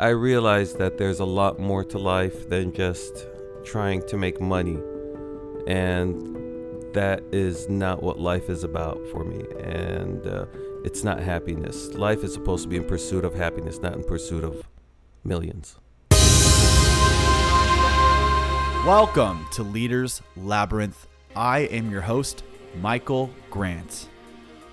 I realized that there's a lot more to life than just trying to make money. And that is not what life is about for me. And uh, it's not happiness. Life is supposed to be in pursuit of happiness, not in pursuit of millions. Welcome to Leaders Labyrinth. I am your host, Michael Grant.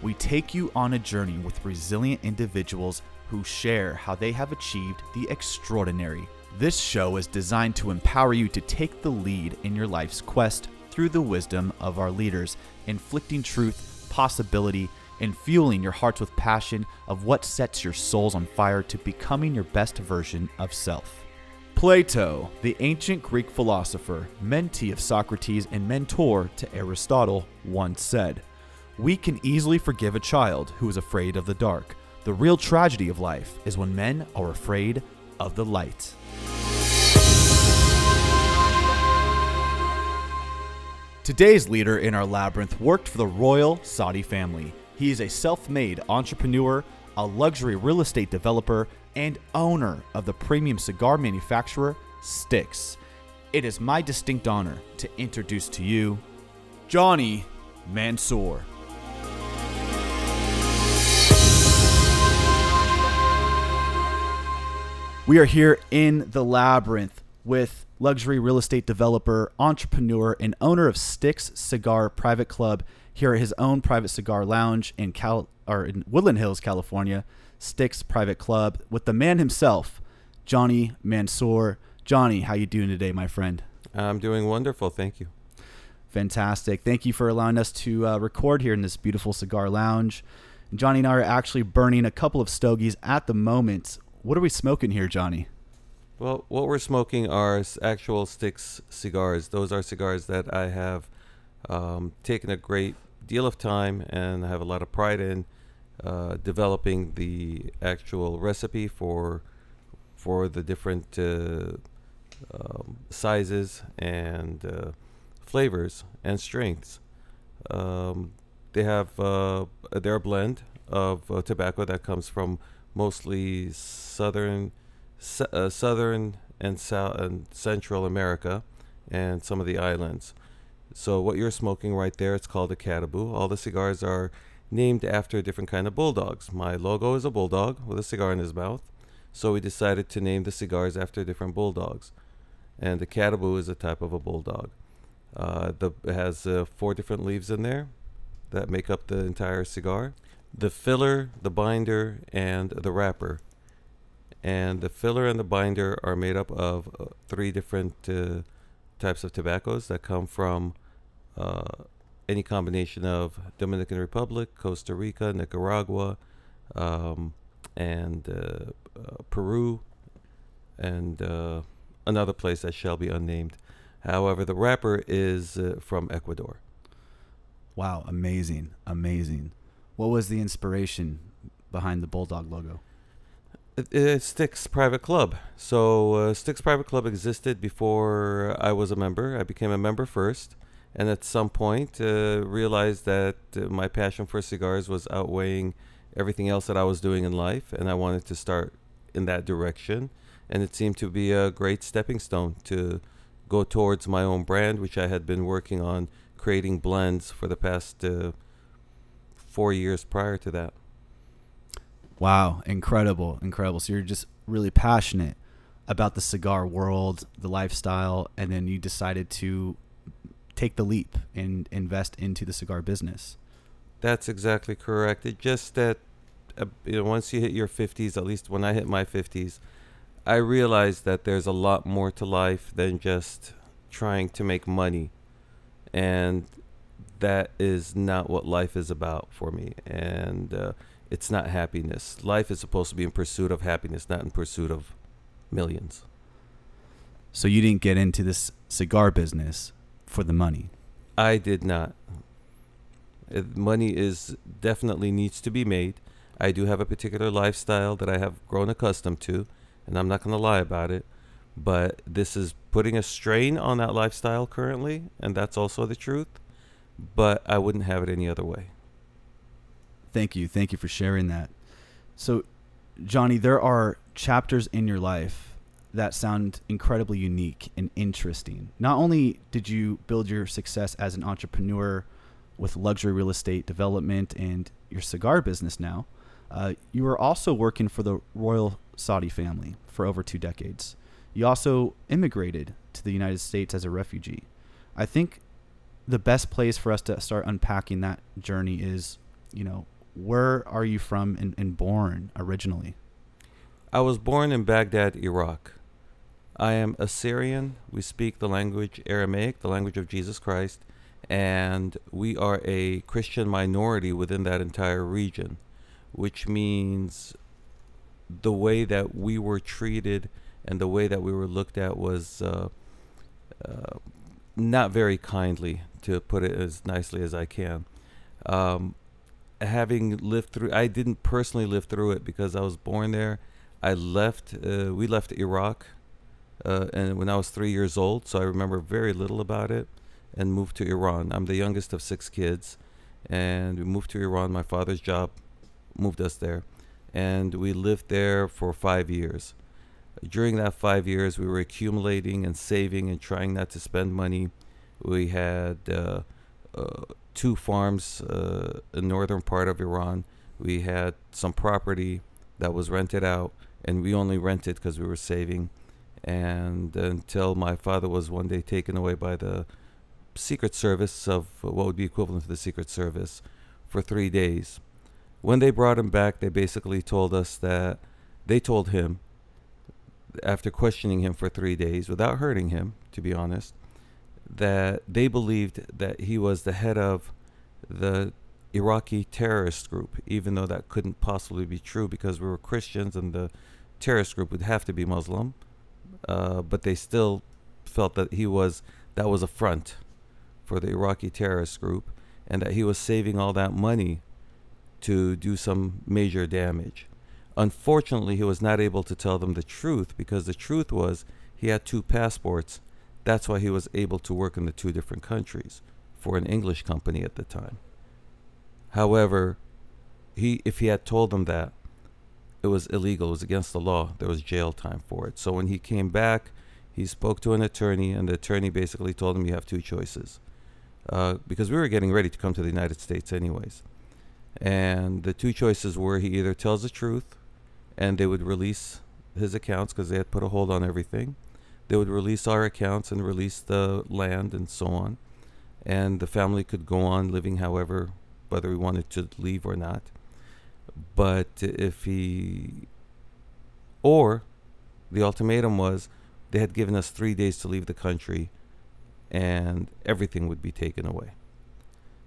We take you on a journey with resilient individuals who share how they have achieved the extraordinary. This show is designed to empower you to take the lead in your life's quest through the wisdom of our leaders, inflicting truth, possibility, and fueling your hearts with passion of what sets your souls on fire to becoming your best version of self. Plato, the ancient Greek philosopher, mentee of Socrates, and mentor to Aristotle, once said, We can easily forgive a child who is afraid of the dark. The real tragedy of life is when men are afraid of the light. Today's leader in our labyrinth worked for the royal Saudi family. He is a self made entrepreneur, a luxury real estate developer, and owner of the premium cigar manufacturer Stixx. It is my distinct honor to introduce to you Johnny Mansour. We are here in the labyrinth with luxury real estate developer, entrepreneur, and owner of Stixx Cigar Private Club here at his own private cigar lounge in Cal or in Woodland Hills, California. Stixx Private Club with the man himself, Johnny Mansour. Johnny, how you doing today, my friend? I'm doing wonderful, thank you. Fantastic. Thank you for allowing us to uh, record here in this beautiful cigar lounge. Johnny and I are actually burning a couple of stogies at the moment. What are we smoking here, Johnny? Well, what we're smoking are actual Stixx cigars. Those are cigars that I have um, taken a great deal of time and have a lot of pride in uh, developing the actual recipe for for the different uh, um, sizes and uh, flavors and strengths. Um, they have uh, they're a blend of uh, tobacco that comes from mostly southern uh, southern and south and Central America and some of the islands. So what you're smoking right there, it's called a Caribou. All the cigars are named after different kind of bulldogs. My logo is a bulldog with a cigar in his mouth. So we decided to name the cigars after different bulldogs. And the Caribou is a type of a bulldog. Uh, the, it has uh, four different leaves in there that make up the entire cigar. The filler, the binder, and the wrapper and the filler and the binder are made up of uh, three different uh, types of tobaccos that come from uh, any combination of Dominican Republic, Costa Rica, Nicaragua, um, and uh, uh, Peru, and uh, another place that shall be unnamed. However, the wrapper is from Ecuador. Wow, amazing, amazing. What was the inspiration behind the Bulldog logo? it, it Stixx Private Club. So uh, Stixx Private Club existed before I was a member. I became a member first, and at some point uh, realized that uh, my passion for cigars was outweighing everything else that I was doing in life, and I wanted to start in that direction. And it seemed to be a great stepping stone to go towards my own brand, which I had been working on creating blends for the past uh, four years prior to that. Wow, incredible, incredible. So you're just really passionate about the cigar world, the lifestyle, and then you decided to take the leap and invest into the cigar business. That's exactly correct. It just that uh, you know once you hit your 50s, at least when I hit my 50s, I realized that there's a lot more to life than just trying to make money. And that is not what life is about for me. And uh, it's not happiness. Life is supposed to be in pursuit of happiness, not in pursuit of millions. So you didn't get into this cigar business for the money. I did not. Money is definitely needs to be made. I do have a particular lifestyle that I have grown accustomed to, and I'm not going to lie about it. But this is putting a strain on that lifestyle currently, and that's also the truth. But I wouldn't have it any other way. Thank you. Thank you for sharing that. So, Johnny, there are chapters in your life that sound incredibly unique and interesting. Not only did you build your success as an entrepreneur with luxury real estate development and your cigar business now, uh, you were also working for the royal Saudi family for over two decades. You also immigrated to the United States as a refugee. I think the best place for us to start unpacking that journey is, you know, where are you from and, and born originally? I was born in Baghdad, Iraq. I am Assyrian. We speak the language Aramaic, the language of Jesus Christ, and we are a Christian minority within that entire region, which means the way that we were treated and the way that we were looked at was uh, uh, not very kindly, to put it as nicely as I can. Um, having lived through, I didn't personally live through it because I was born there. I left. Uh, we left Iraq, uh, and when I was three years old, so I remember very little about it, and moved to Iran. I'm the youngest of six kids, and we moved to Iran. My father's job moved us there, and we lived there for five years. During that five years, we were accumulating and saving and trying not to spend money. We had uh, uh, two farms uh, in northern part of Iran. We had some property that was rented out, and we only rented because we were saving. And until my father was one day taken away by the Secret Service of what would be equivalent to the Secret Service for three days. When they brought him back, they basically told us that they told him, after questioning him for three days without hurting him, to be honest, that they believed that he was the head of the Iraqi terrorist group, even though that couldn't possibly be true because we were Christians and the terrorist group would have to be Muslim. Uh, but they still felt that he was that was a front for the Iraqi terrorist group, and that he was saving all that money to do some major damage. Unfortunately, he was not able to tell them the truth because the truth was he had two passports. That's why he was able to work in the two different countries for an English company at the time. However, he if he had told them that, it was illegal, it was against the law. There was jail time for it. So when he came back, he spoke to an attorney, and the attorney basically told him you have two choices. Uh, because we were getting ready to come to the United States anyways. And the two choices were he either tells the truth and they would release his accounts because they had put a hold on everything. They would release our accounts and release the land and so on. And the family could go on living however, whether we wanted to leave or not. But if he, or the ultimatum was they had given us three days to leave the country and everything would be taken away.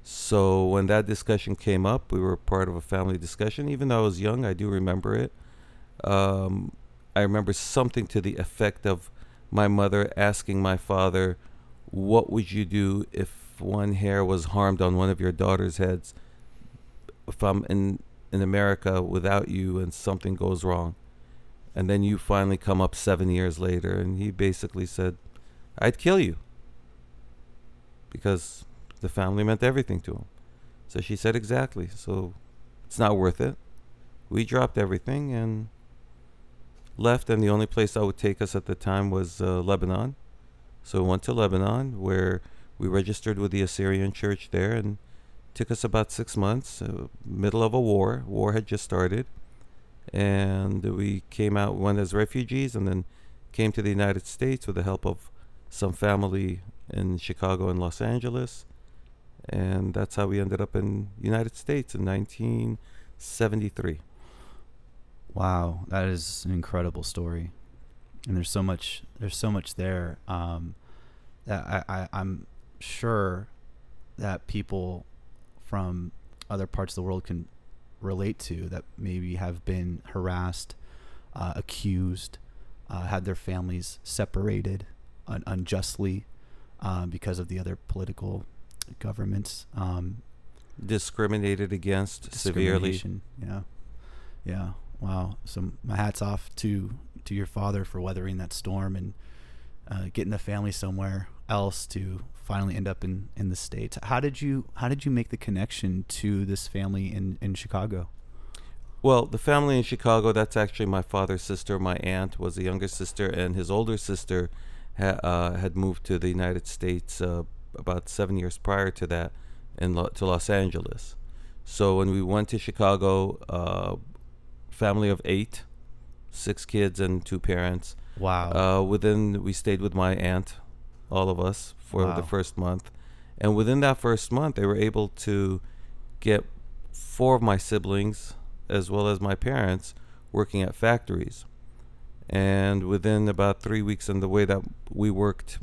So when that discussion came up, we were part of a family discussion. Even though I was young, I do remember it. Um, I remember something to the effect of my mother asking my father, "What would you do if one hair was harmed on one of your daughter's heads? If I'm in in America without you and something goes wrong?" And then you finally come up seven years later, and he basically said, "I'd kill you." because the family meant everything to him. So she said, exactly. So it's not worth it. We dropped everything and left, and the only place that would take us at the time was uh, Lebanon. So we went to Lebanon, where we registered with the Assyrian church there, and took us about six months. Uh, middle of a war, war had just started, and we came out, went as refugees, and then came to the United States with the help of some family in Chicago and Los Angeles, and that's how we ended up in United States in 1973. Wow, that is an incredible story, and there's so much there's so much there um, that I, I I'm sure that people from other parts of the world can relate to that maybe have been harassed, uh, accused, uh, had their families separated un- unjustly um, because of the other political governments. Um, discriminated against severely. Yeah, yeah. Wow. So my hats off to to your father for weathering that storm and uh, getting the family somewhere else to finally end up in in the states. How did you How did you make the connection to this family in in Chicago? Well, the family in Chicago, that's actually my father's sister. My aunt was the younger sister, and his older sister ha- uh, had moved to the United States uh, about seven years prior to that in Lo- to Los Angeles. So when we went to Chicago, uh, family of eight, six kids and two parents. Wow. Uh, within, we stayed with my aunt, all of us, for Wow. the first month. And within that first month, they were able to get four of my siblings, as well as my parents, working at factories. And within about three weeks, and the way that we worked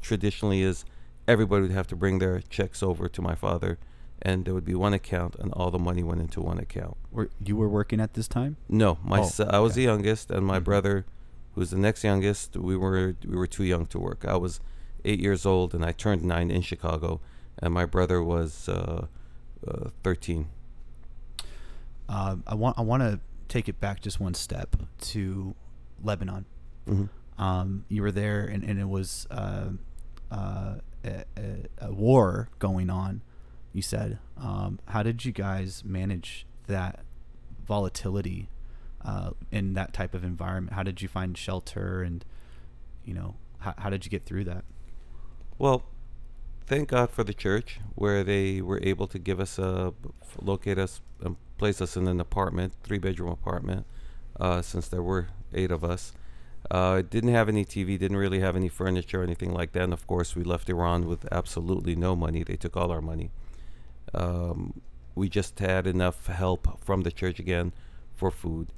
traditionally is everybody would have to bring their checks over to my father, and there would be one account, and all the money went into one account. were, you were working at this time? No, my Oh, son, I was okay. the youngest, and my Mhm. brother, who was the next youngest, we were we were too young to work. I was eight years old, and I turned nine in Chicago, and my brother was uh, uh, thirteen. Uh, I want I want to take it back just one step to Lebanon. hmm Um, you were there, and, and it was uh, uh, a, a, a war going on. You said, um, how did you guys manage that volatility uh, in that type of environment? How did you find shelter, and you know, how, how did you get through that? Well, thank God for the church, where they were able to give us a locate us and place us in an apartment, three bedroom apartment, uh, since there were eight of us. Uh, didn't have any TV, didn't really have any furniture or anything like that. And of course, we left Iran with absolutely no money. They took all our money. Um, we just had enough help from the church again for food.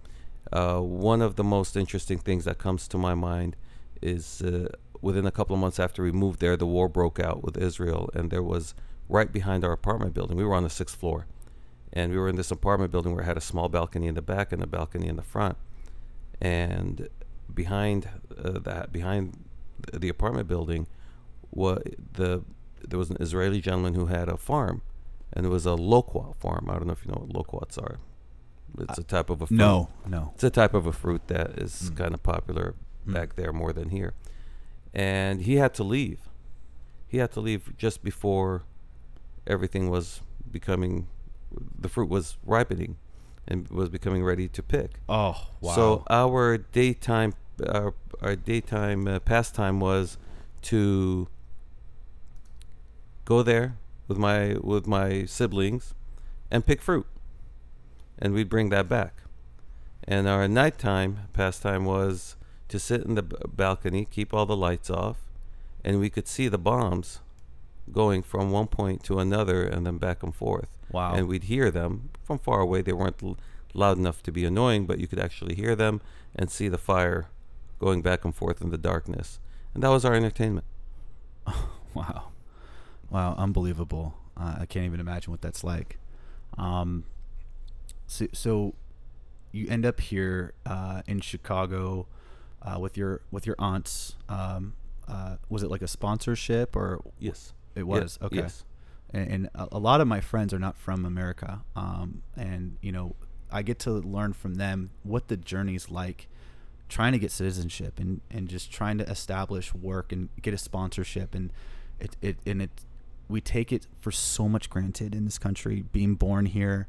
Uh, one of the most interesting things that comes to my mind is uh, within a couple of months after we moved there, the war broke out with Israel, and there was right behind our apartment building. We were on the sixth floor, and we were in this apartment building where it had a small balcony in the back and a balcony in the front. And behind uh, that, behind the apartment building, what the there was an Israeli gentleman who had a farm, and it was a loquat farm. I don't know if you know what loquats are. It's a type of a fruit. No, no. It's a type of a fruit that is Mm. kind of popular Mm. back there more than here. And he had to leave. He had to leave just before everything was becoming, the fruit was ripening and was becoming ready to pick. Oh, wow. So our daytime, our, our daytime uh, pastime was to go there with my with my siblings and pick fruit, and we'd bring that back. And our nighttime pastime was to sit in the b- balcony, keep all the lights off, and we could see the bombs going from one point to another and then back and forth wow. and we'd hear them from far away. They weren't l- loud enough to be annoying, but you could actually hear them and see the fire going back and forth in the darkness. And that was our entertainment. Wow. Wow, unbelievable. Uh, I can't even imagine what that's like. Um, so, so you end up here uh, in Chicago uh, with your with your aunts. Um, uh, was it like a sponsorship or Yes. it was? okay. Yes. and, and a, a lot of my friends are not from America. Um, and you know, I get to learn from them what the journey's like, trying to get citizenship and, and just trying to establish work and get a sponsorship and it, it and it we take it for so much granted in this country being born here.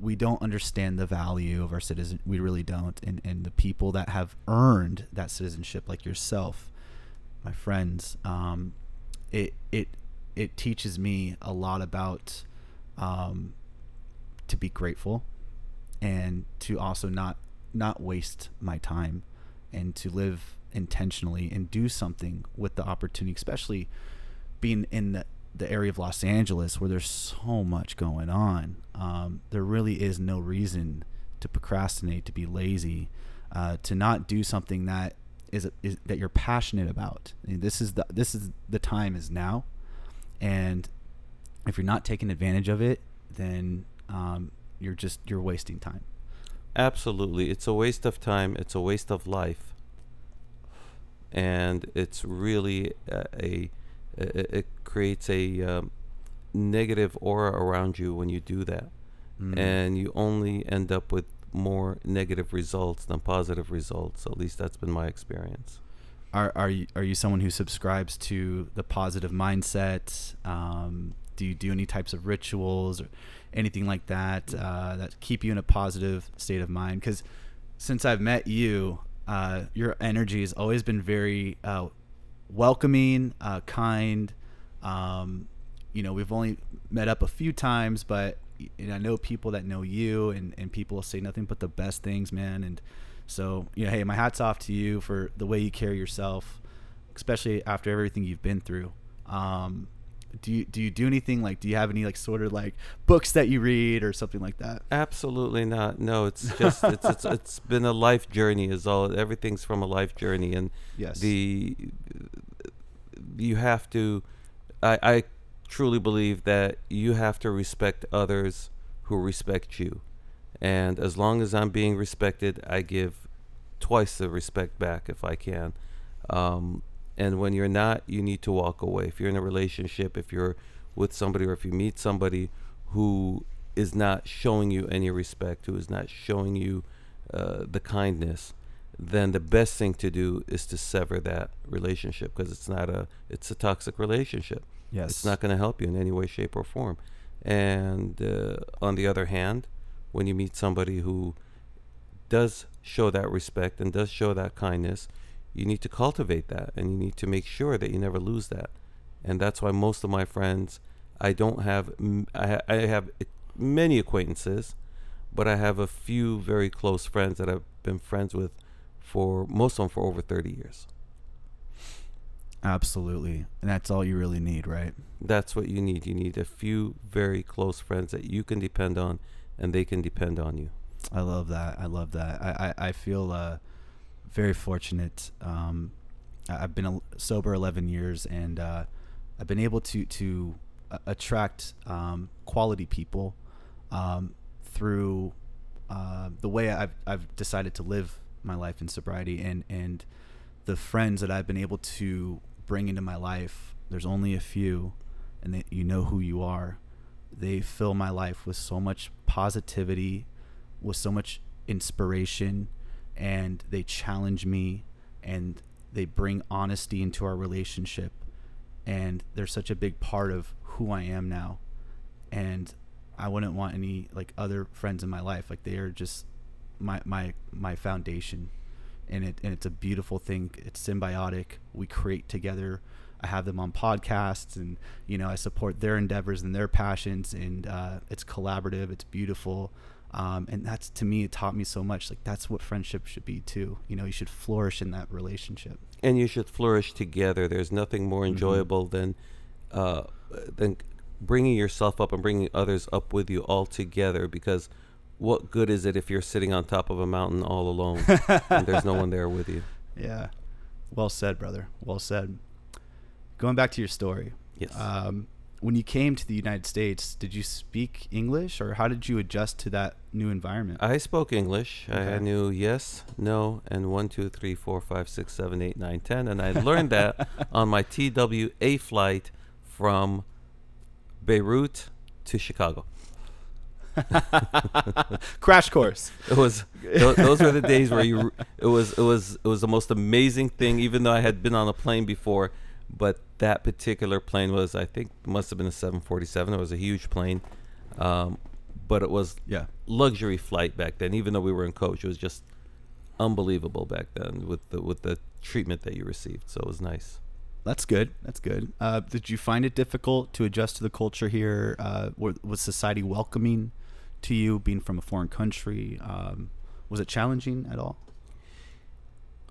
We don't understand the value of our citizen we really don't and and the people that have earned that citizenship like yourself my friends um it it it teaches me a lot about um to be grateful and to also not not waste my time and to live intentionally and do something with the opportunity especially being in the, the area of Los Angeles where there's so much going on um, there really is no reason to procrastinate to be lazy uh, to not do something that is, is that you're passionate about I mean, this is the this is the time is now and if you're not taking advantage of it then um, you're just you're wasting time Absolutely. It's a waste of time. It's a waste of life. And it's really a, a it, it creates a um, negative aura around you when you do that. Mm. and you only end up with more negative results than positive results. At least that's been my experience. are are you are you someone who subscribes to the positive mindset? Um, do you do any types of rituals or anything like that uh, that keep you in a positive state of mind? Because since I've met you, uh, your energy has always been very uh, welcoming, uh, kind. Um, you know, we've only met up a few times, but and I know people that know you, and and people say nothing but the best things, man. And so, you know, hey, my hats off to you for the way you carry yourself, especially after everything you've been through. Um, do you do you do anything like do you have any like sort of like books that you read or something like that? Absolutely not. No it's just it's, it's it's been a life journey is all everything's from a life journey. And yes. the you have to i i truly believe that you have to respect others who respect you. And as long as i'm being respected i give twice the respect back if i can. Um, and when you're not, you need to walk away. If you're in a relationship, if you're with somebody, or if you meet somebody who is not showing you any respect, who is not showing you uh, the kindness, then the best thing to do is to sever that relationship because it's not a it's a toxic relationship. Yes, it's not going to help you in any way, shape, or form. And uh, on the other hand, when you meet somebody who does show that respect and does show that kindness, you need to cultivate that and you need to make sure that you never lose that. And that's why most of my friends i don't have i, I have many acquaintances but i have a few very close friends that i've been friends with for most of them for over 30 years. Absolutely. And that's all you really need right? That's what you need. You need a few very close friends that you can depend on and they can depend on you. I love that. I love that. I i, I feel uh very fortunate. Um, I've been sober 11 years, and uh, I've been able to to uh, attract um, quality people um, through uh, the way I've I've decided to live my life in sobriety, and and the friends that I've been able to bring into my life. There's only a few, and they, you know who you are. They fill my life with so much positivity, with so much inspiration and they challenge me and they bring honesty into our relationship and they're such a big part of who I am now. And I wouldn't want any like other friends in my life. Like they are just my my my foundation. And it and it's a beautiful thing. It's symbiotic. We create together. I have them on podcasts and you know I support their endeavors and their passions. And uh, it's collaborative. It's beautiful um, and that's to me it taught me so much. Like that's what friendship should be too. You know you should flourish in that relationship. And you should flourish together. There's nothing more mm-hmm. enjoyable mm-hmm. than uh, than bringing yourself up and bringing others up with you all together because what good is it if you're sitting on top of a mountain all alone and there's no one there with you? Yeah. Well said brother. Well said. Going back to your story yes. um, when you came to the United States, did you speak English or how did you adjust to that new environment? I spoke English. Okay. I knew yes, no, and one, two, three, four, five, six, seven, eight, nine, ten, and I learned that on my TWA flight from Beirut to Chicago. Crash course. It was those were the days where you. It was it was it was the most amazing thing. Even though I had been on a plane before, but that particular plane was I think must have been a 747. It was a huge plane, um, but it was yeah luxury flight back then. Even though we were in coach, it was just unbelievable back then with the with the treatment that you received. So it was nice. That's good. That's good. Uh, did you find it difficult to adjust to the culture here? Uh, was society welcoming to you, being from a foreign country? Um, was it challenging at all?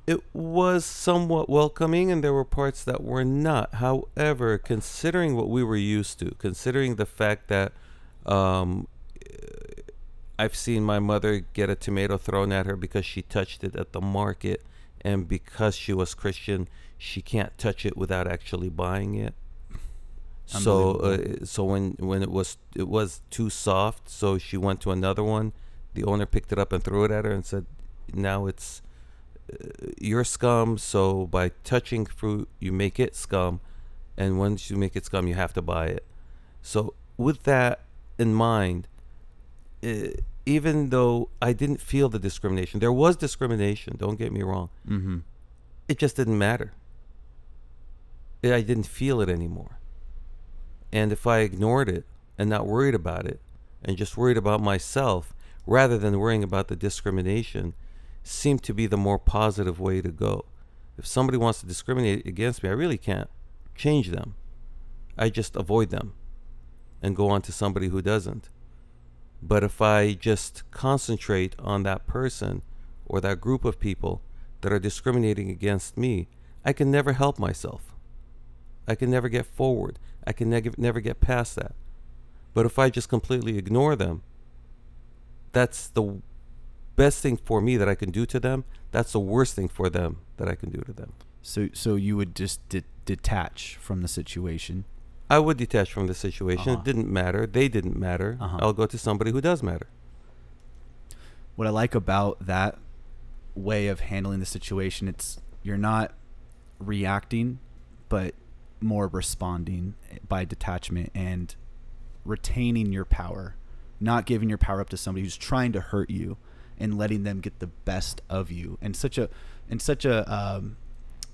It was somewhat welcoming and there were parts that were not. However, considering what we were used to, considering the fact that um, I've seen my mother get a tomato thrown at her because she touched it at the market, and because she was Christian, she can't touch it without actually buying it. So, uh, so when when it was it was too soft, so she went to another one. The owner picked it up and threw it at her and said, "Now it's you're scum. So by touching fruit, you make it scum, and once you make it scum, you have to buy it. So with that in mind, uh, even though I didn't feel the discrimination, there was discrimination. Don't get me wrong. Mm-hmm. It just didn't matter. I didn't feel it anymore. And if I ignored it and not worried about it and just worried about myself rather than worrying about the discrimination seemed to be the more positive way to go. If somebody wants to discriminate against me, I really can't change them. I just avoid them and go on to somebody who doesn't. But if I just concentrate on that person or that group of people that are discriminating against me, I can never help myself. I can never get forward. I can neg- never get past that. But if I just completely ignore them, that's the best thing for me that I can do to them. That's the worst thing for them that I can do to them. So so you would just de- detach from the situation. I would detach from the situation. Uh-huh. It didn't matter. They didn't matter. Uh-huh. I'll go to somebody who does matter. What I like about that way of handling the situation, it's you're not reacting, but more responding by detachment and retaining your power, not giving your power up to somebody who's trying to hurt you and letting them get the best of you. In such a in such a um,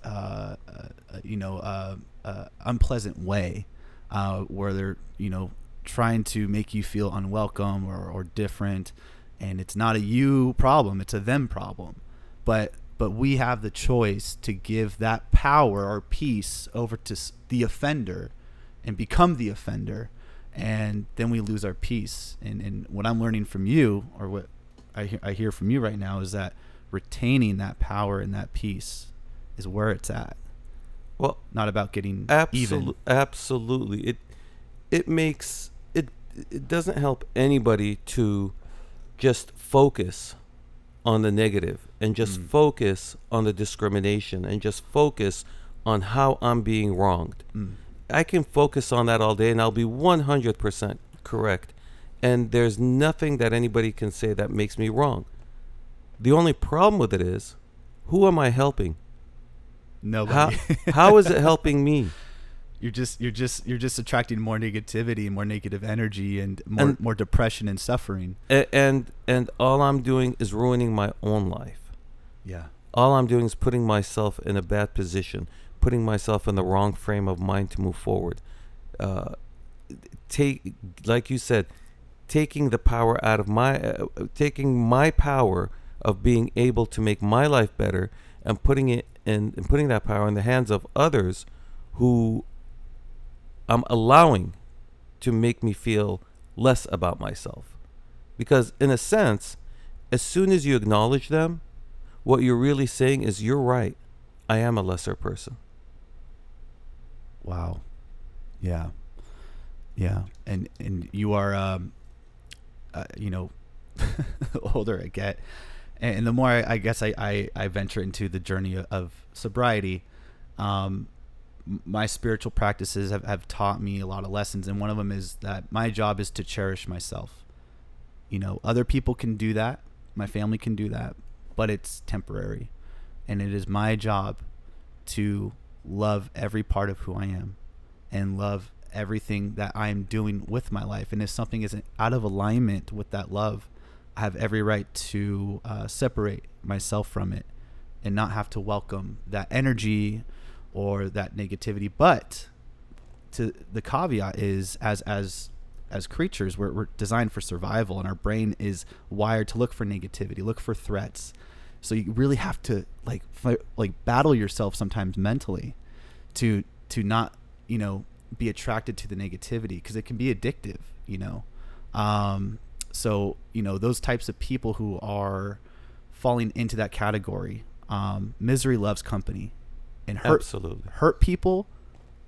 uh, uh, you know uh, uh, unpleasant way uh, where they're you know trying to make you feel unwelcome or, or different. And it's not a you problem it's a them problem. But but we have the choice to give that power or peace over to the offender and become the offender. And then we lose our peace. And and what i'm learning from you or what i, I hear from you right now is that retaining that power and that peace is where it's at Well, not about getting even Absolutely, absolutely. It it makes it it doesn't help anybody to just focus on the negative and just Mm. focus on the discrimination and just focus on how I'm being wronged. Mm. I can focus on that all day and I'll be 100% correct. And there's nothing that anybody can say that makes me wrong. The only problem with it is who am I helping? How, nobody how is it helping me? you're just you're just you're just attracting more negativity and more negative energy and more And- more depression and suffering and and all I'm doing is ruining my own life. yeah All I'm doing is putting myself in a bad position, putting myself in the wrong frame of mind to move forward. Uh, take, like you said, taking the power out of my, uh, uh, taking my power of being able to make my life better, and putting it in, and putting that power in the hands of others, who I'm allowing to make me feel less about myself. Because in a sense, as soon as you acknowledge them, what you're really saying is you're right. I am a lesser person. wow yeah yeah and and you are um uh, you know the older i get. And, the more I, I guess I, I i venture into the journey of, of sobriety um my spiritual practices have, have taught me a lot of lessons. And one of them is that my job is to cherish myself. You know other people can do that. My family can do that. But it's temporary. And it is my job to love every part of who i am and love everything that i am doing with my life. And if something isn't out of alignment with that love i have every right to uh, separate myself from it and not have to welcome that energy or that negativity. But to the caveat is as as as creatures we're, we're designed for survival and our brain is wired to look for negativity look for threats. So you really have to like like battle yourself sometimes mentally to to not you know be attracted to the negativity because it can be addictive you know? Um so you know those types of people who are falling into that category um misery loves company and hurt Absolutely. hurt people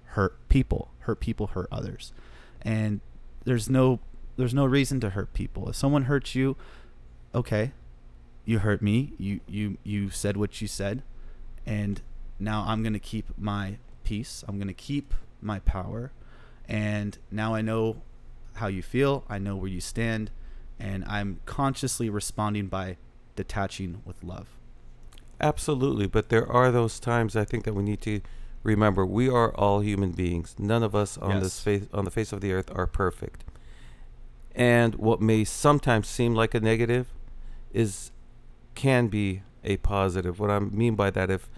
hurt people. Hurt people hurt others. And there's no there's no reason to hurt people. If someone hurts you okay you hurt me. You you you said what you said. And now i'm going to keep my peace. I'm going to keep my power and now i know how you feel i know where you stand and i'm consciously responding by detaching with love Absolutely. But there are those times I think that we need to remember we are all human beings. None of us on this face on the face of the earth are perfect. And what may sometimes seem like a negative is can be a positive. What I mean by that if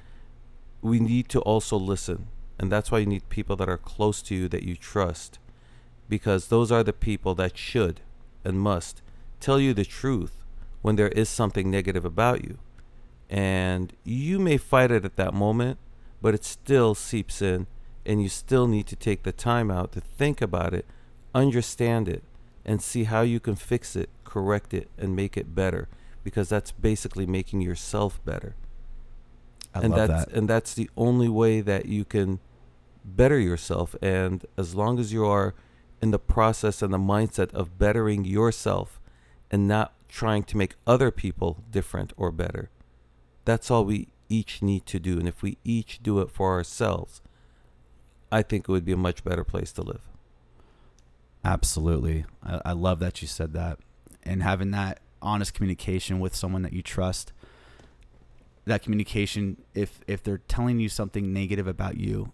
we need to also listen. And that's why you need people that are close to you that you trust because those are the people that should and must tell you the truth when there is something negative about you. And you may fight it at that moment, but it still seeps in, and you still need to take the time out to think about it, understand it, and see how you can fix it, correct it, and make it better. Because that's basically making yourself better. I and love that's that. and that's the only way that you can better yourself. And as long as you are in the process and the mindset of bettering yourself and not trying to make other people different or better, that's all we each need to do. And if we each do it for ourselves, I think it would be a much better place to live. Absolutely. I, I love that you said that. And having that honest communication with someone that you trust. That communication, if if they're telling you something negative about you,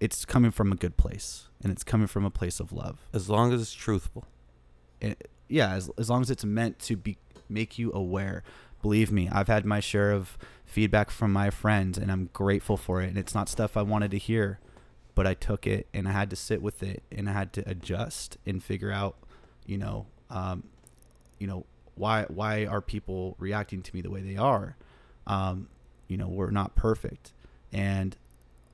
it's coming from a good place and it's coming from a place of love. As long as it's truthful. And yeah, as, as long as it's meant to be make you aware. Believe me, I've had my share of feedback from my friends and I'm grateful for it. And it's not stuff I wanted to hear, but I took it and I had to sit with it and I had to adjust and figure out, you know, um, you know, why why are people reacting to me the way they are? Um, you know, we're not perfect. And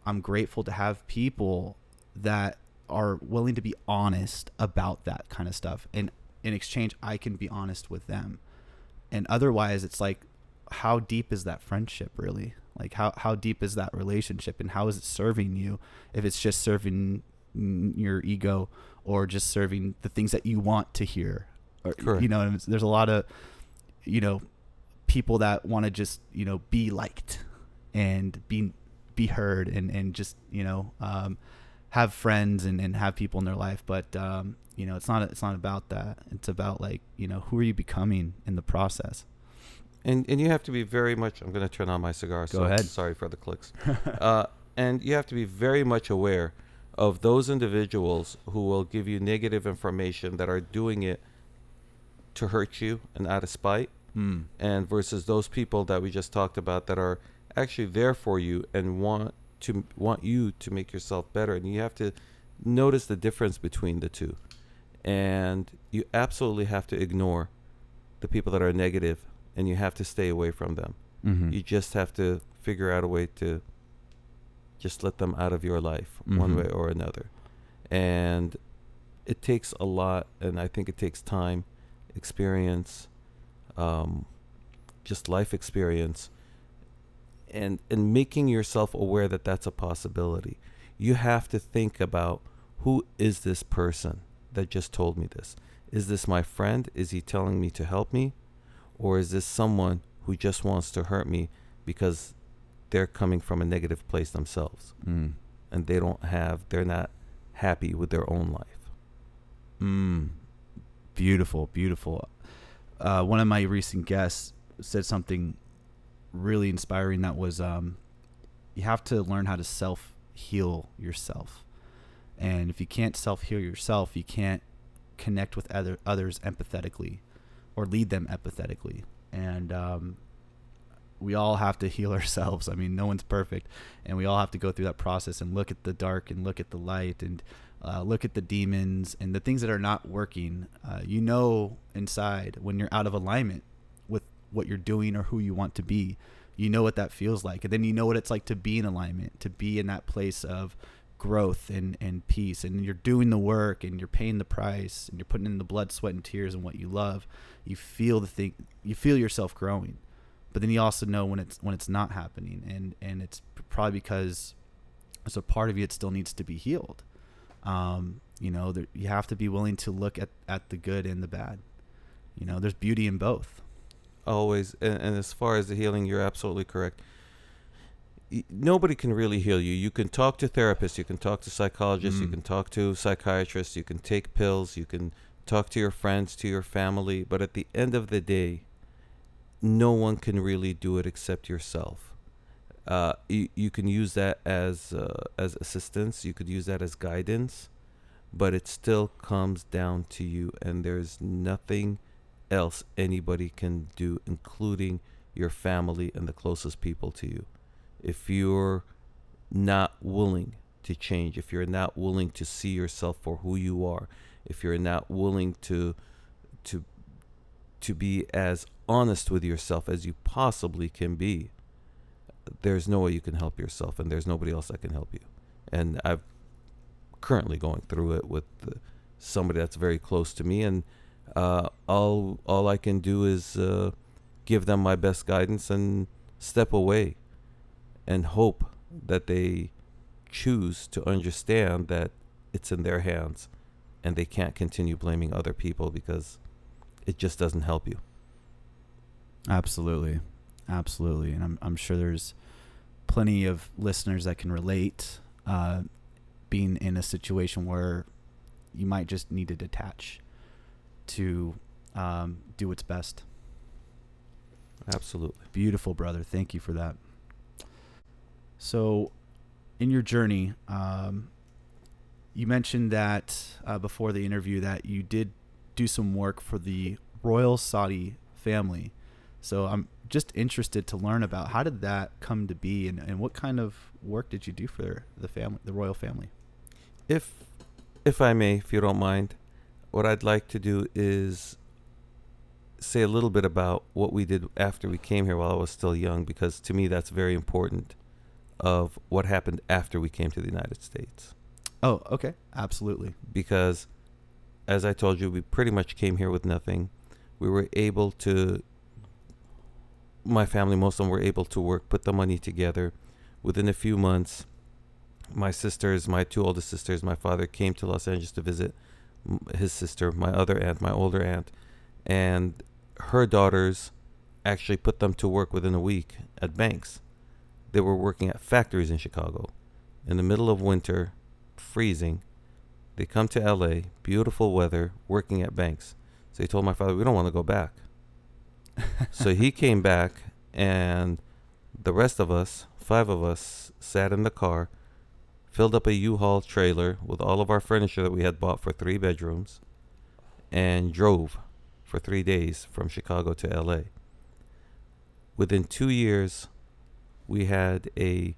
I'm grateful to have people that are willing to be honest about that kind of stuff. And in exchange, I can be honest with them. And otherwise, it's like, how deep is that friendship really? Like, how, how deep is that relationship and how is it serving you if it's just serving your ego or just serving the things that you want to hear? Or, Correct. You know, there's a lot of, you know, people that want to just, you know, be liked and be be heard and and just you know um, have friends and, and have people in their life but um, you know it's not it's not about that it's about like you know who are you becoming in the process And and you have to be very much. I'm going to turn on my cigar. Go so ahead. Sorry for the clicks. uh, and you have to be very much aware of those individuals who will give you negative information that are doing it to hurt you and out of spite, mm. and versus those people that we just talked about that are actually there for you and want to want you to make yourself better. And you have to notice the difference between the two. And you absolutely have to ignore the people that are negative and you have to stay away from them. mm-hmm. You just have to figure out a way to just let them out of your life one Mhm. way or another. And it takes a lot, and I think it takes time, experience, um, just life experience, and and making yourself aware that that's a possibility. You have to think about who is this person that just told me this? Is this my friend? Is he telling me to help me? Or is this someone who just wants to hurt me because they're coming from a negative place themselves mm. and they don't have, they're not happy with their own life? Mm. Beautiful, beautiful. Uh, one of my recent guests said something really inspiring that was um, you have to learn how to self heal yourself. And if you can't self heal yourself, you can't connect with other others empathetically or lead them empathetically. And um, we all have to heal ourselves. I mean, no one's perfect, and we all have to go through that process and look at the dark and look at the light and uh, look at the demons and the things that are not working. Uh, you know inside when you're out of alignment what you're doing or who you want to be. You know what that feels like, and then you know what it's like to be in alignment, to be in that place of growth and, and peace. And you're doing the work and you're paying the price and you're putting in the blood sweat and tears and what you love. You feel the thing you feel yourself growing. But then you also know when it's when it's not happening. And and it's probably because a part of you that still needs to be healed. Um, you know there, you have to be willing to look at, at the good and the bad. You know there's beauty in both Always. And, and as far as the healing, you're absolutely correct. Nobody can really heal you. You can talk to therapists, you can talk to psychologists, you Mm. can talk to psychiatrists, you can take pills, you can talk to your friends, to your family, but at the end of the day, no one can really do it except yourself. Uh, you, you can use that as uh, as assistance. You could use that as guidance, but it still comes down to you. And there's nothing else anybody can do, including your family and the closest people to you. If you're not willing to change, if you're not willing to see yourself for who you are, if you're not willing to to to be as honest with yourself as you possibly can be, there's no way you can help yourself and there's nobody else that can help you. And I'm currently going through it with uh, somebody that's very close to me and uh, all all I can do is uh, give them my best guidance and step away and hope that they choose to understand that it's in their hands and they can't continue blaming other people because it just doesn't help you. Absolutely. Absolutely. And I'm, I'm sure there's plenty of listeners that can relate uh, being in a situation where you might just need to detach to um, do what's best. Absolutely. Beautiful, brother. Thank you for that. So, in your journey, um, you mentioned that uh, before the interview that you did do some work for the royal Saudi family. So I'm just interested to learn about how did that come to be, and, and what kind of work did you do for the family, the royal family? If if I may, if you don't mind, what I'd like to do is say a little bit about what we did after we came here while I was still young, because to me that's very important of what happened after we came to the United States. Oh, okay. Absolutely. Because as I told you, we pretty much came here with nothing. We were able to, my family, most of them were able to work, put the money together. Within a few months, my sisters, my two oldest sisters, my father came to Los Angeles to visit his sister, my other aunt, my older aunt, and her daughters actually put them to work within a week at banks. They were working at factories in Chicago. In the middle of winter, freezing, they come to LA, beautiful weather, working at banks. So he told my father, We don't want to go back. so he came back, and the rest of us, five of us, sat in the car, filled up a U Haul trailer with all of our furniture that we had bought for three bedrooms, and drove for three days from Chicago to LA. Within two years, we had a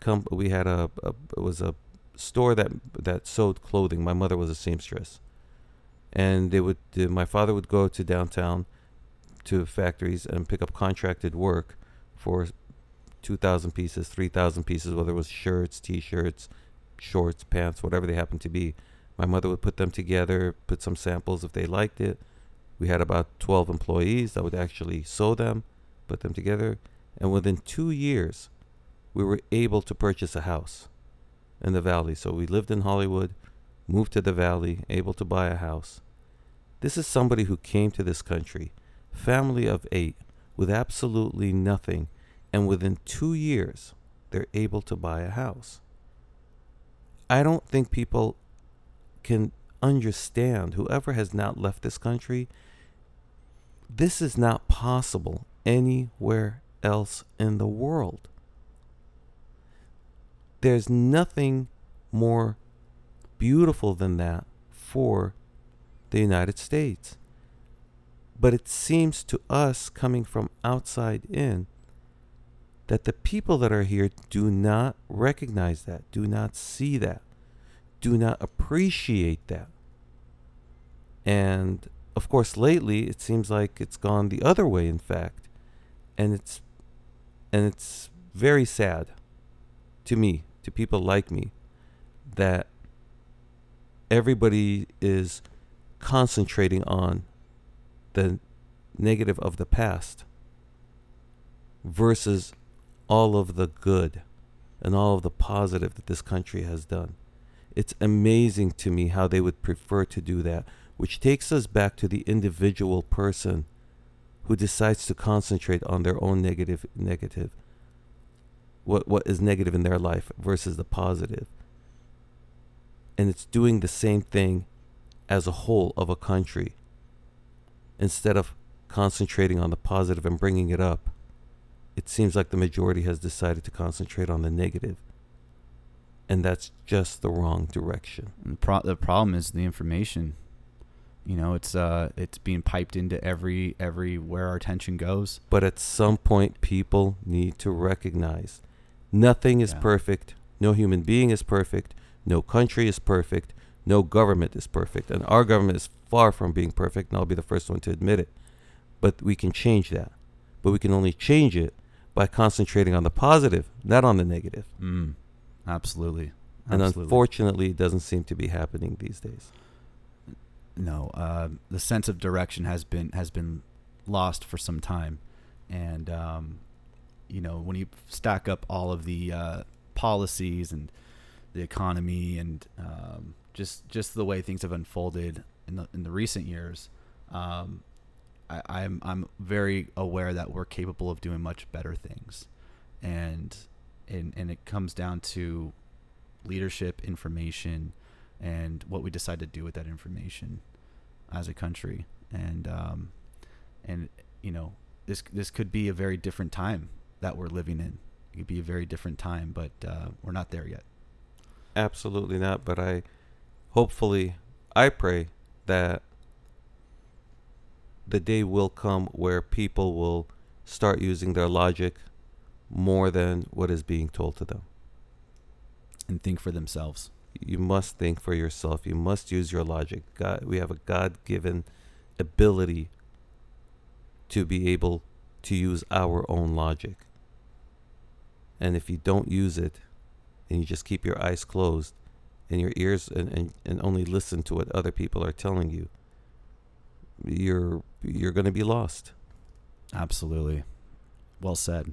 comp- we had a, a it was a store that that sewed clothing. My mother was a seamstress, and they would uh, my father would go to downtown to factories and pick up contracted work for two thousand pieces, three thousand pieces, whether it was shirts, t-shirts, shorts, pants, whatever they happened to be. My mother would put them together, put some samples if they liked it. We had about 12 employees that would actually sew them, put them together, and within two years, we were able to purchase a house in the valley. So we lived in Hollywood, moved to the valley, able to buy a house. This is somebody who came to this country, family of eight, with absolutely nothing, and within two years, they're able to buy a house. I don't think people can understand, whoever has not left this country, this is not possible anywhere else in the world. There's nothing more beautiful than that for the United States. But it seems to us, coming from outside in, that the people that are here do not recognize that, do not see that, do not appreciate that. And of course, lately it seems like it's gone the other way, in fact. And it's and it's very sad to me, to people like me, that everybody is concentrating on the negative of the past versus all of the good and all of the positive that this country has done. It's amazing to me how they would prefer to do that, which takes us back to the individual person who decides to concentrate on their own negative negative. What what is negative in their life versus the positive. And it's doing the same thing as a whole of a country instead of concentrating on the positive and bringing it up it seems like the majority has decided to concentrate on the negative. and that's just the wrong direction And the, pro- the problem is the information. You know, it's uh, it's being piped into every every where our attention goes. But at some point, people need to recognize nothing is Yeah. perfect. No human being is perfect. No country is perfect. No government is perfect. And our government is far from being perfect, and I'll be the first one to admit it. But we can change that. But we can only change it by concentrating on the positive, not on the negative. Mm, absolutely. And Absolutely. unfortunately, it doesn't seem to be happening these days. no, uh, the sense of direction has been has been lost for some time, and um, you know when you stack up all of the uh, policies and the economy and um, just just the way things have unfolded in the in the recent years, um, I, I'm I'm very aware that we're capable of doing much better things, and and and it comes down to leadership, information, and what we decide to do with that information as a country. And um, and you know this this could be a very different time that we're living in. It could be a very different time, but uh, we're not there yet. Absolutely not. But I, hopefully, I pray that the day will come where people will start using their logic more than what is being told to them. And think for themselves. You must think for yourself. You must use your logic. God, we have a God-given ability to be able to use our own logic. And if you don't use it, and you just keep your eyes closed and your ears and, and, and only listen to what other people are telling you, you're you're going to be lost. Absolutely. Well said.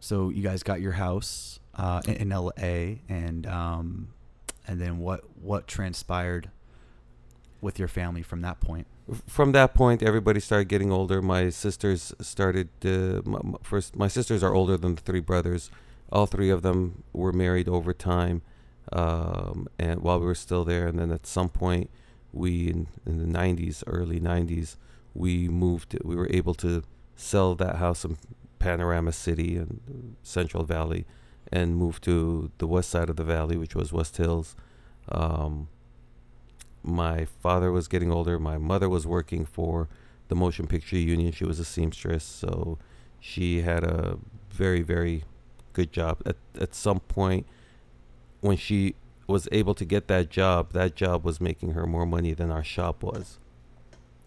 So you guys got your house uh, in, LA, and um, and then what what transpired with your family from that point? From that point, everybody started getting older. My sisters started. Uh, m- m- first, my sisters are older than the three brothers. All three of them were married over time, um, and while we were still there, and then at some point, we in, in the '90s, early '90s, we moved. We were able to sell that house in Panorama City and Central Valley, and move to the west side of the valley, which was West Hills. Um, my father was getting older. My mother was working for the Motion Picture Union. She was a seamstress, so she had a very, very good job. At at some point, when she was able to get that job, that job was making her more money than our shop was.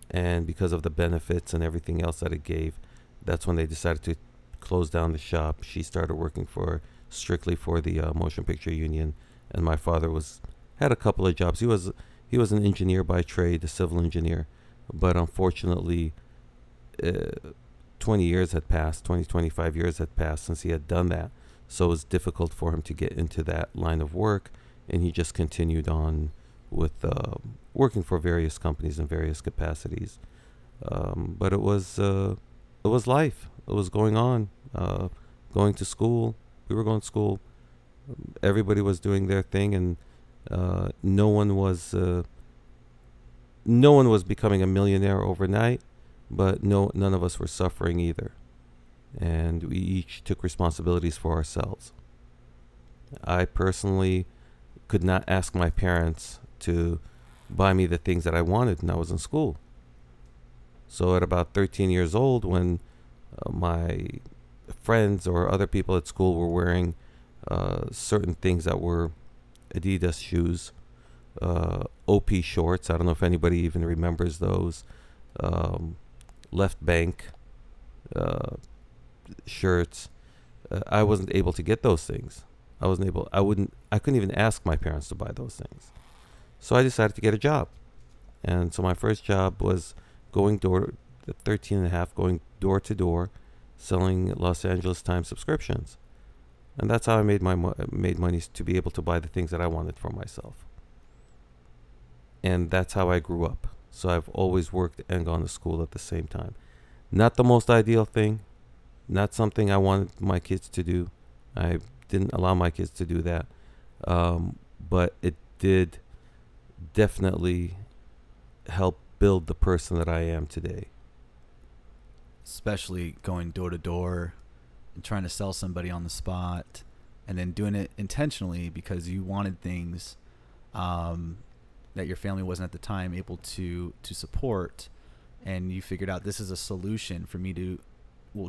And because of the benefits and everything else that it gave, that's when they decided to close down the shop. She started working for strictly for the uh, Motion Picture Union, and my father was had a couple of jobs. He was he was an engineer by trade, a civil engineer, but unfortunately, uh, 20 years had passed, 20, 25 years had passed since he had done that. So it was difficult for him to get into that line of work, and he just continued on with uh, working for various companies in various capacities. Um, but it was uh, it was life. It was going on. Uh, going to school. We were going to school. Everybody was doing their thing, and uh, no one was uh, no one was becoming a millionaire overnight, but no none of us were suffering either, and we each took responsibilities for ourselves. I personally could not ask my parents to buy me the things that I wanted when I was in school. So at about 13 years old, when uh, my friends or other people at school were wearing uh, certain things that were Adidas shoes, uh, OP shorts. I don't know if anybody even remembers those. Um, left bank uh, shirts. Uh, I wasn't able to get those things. I wasn't able. I wouldn't. I couldn't even ask my parents to buy those things. So I decided to get a job, and so my first job was going door, at 13 and a half, going door to door, selling Los Angeles Times subscriptions and that's how I made my made money to be able to buy the things that I wanted for myself. And that's how I grew up. So I've always worked and gone to school at the same time. Not the most ideal thing, not something I wanted my kids to do. I didn't allow my kids to do that, um, but it did definitely help build the person that I am today. Especially going door to door and trying to sell somebody on the spot and then doing it intentionally because you wanted things um, that your family wasn't at the time able to to support and you figured out this is a solution for me to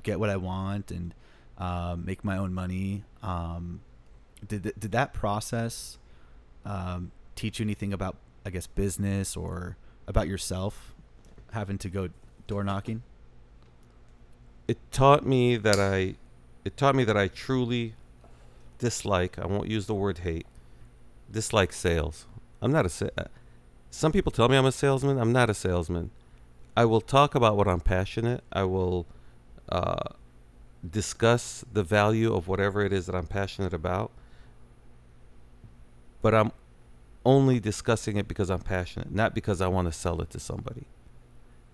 get what I want and um, make my own money. Um, did th- did that process um, teach you anything about, I guess, business or about yourself, having to go door knocking? It taught me that I, it taught me that I truly dislike. I won't use the word hate. Dislike sales. I'm not a. Sa- uh, some people tell me I'm a salesman. I'm not a salesman. I will talk about what I'm passionate. I will uh, discuss the value of whatever it is that I'm passionate about. But I'm only discussing it because I'm passionate, not because I want to sell it to somebody.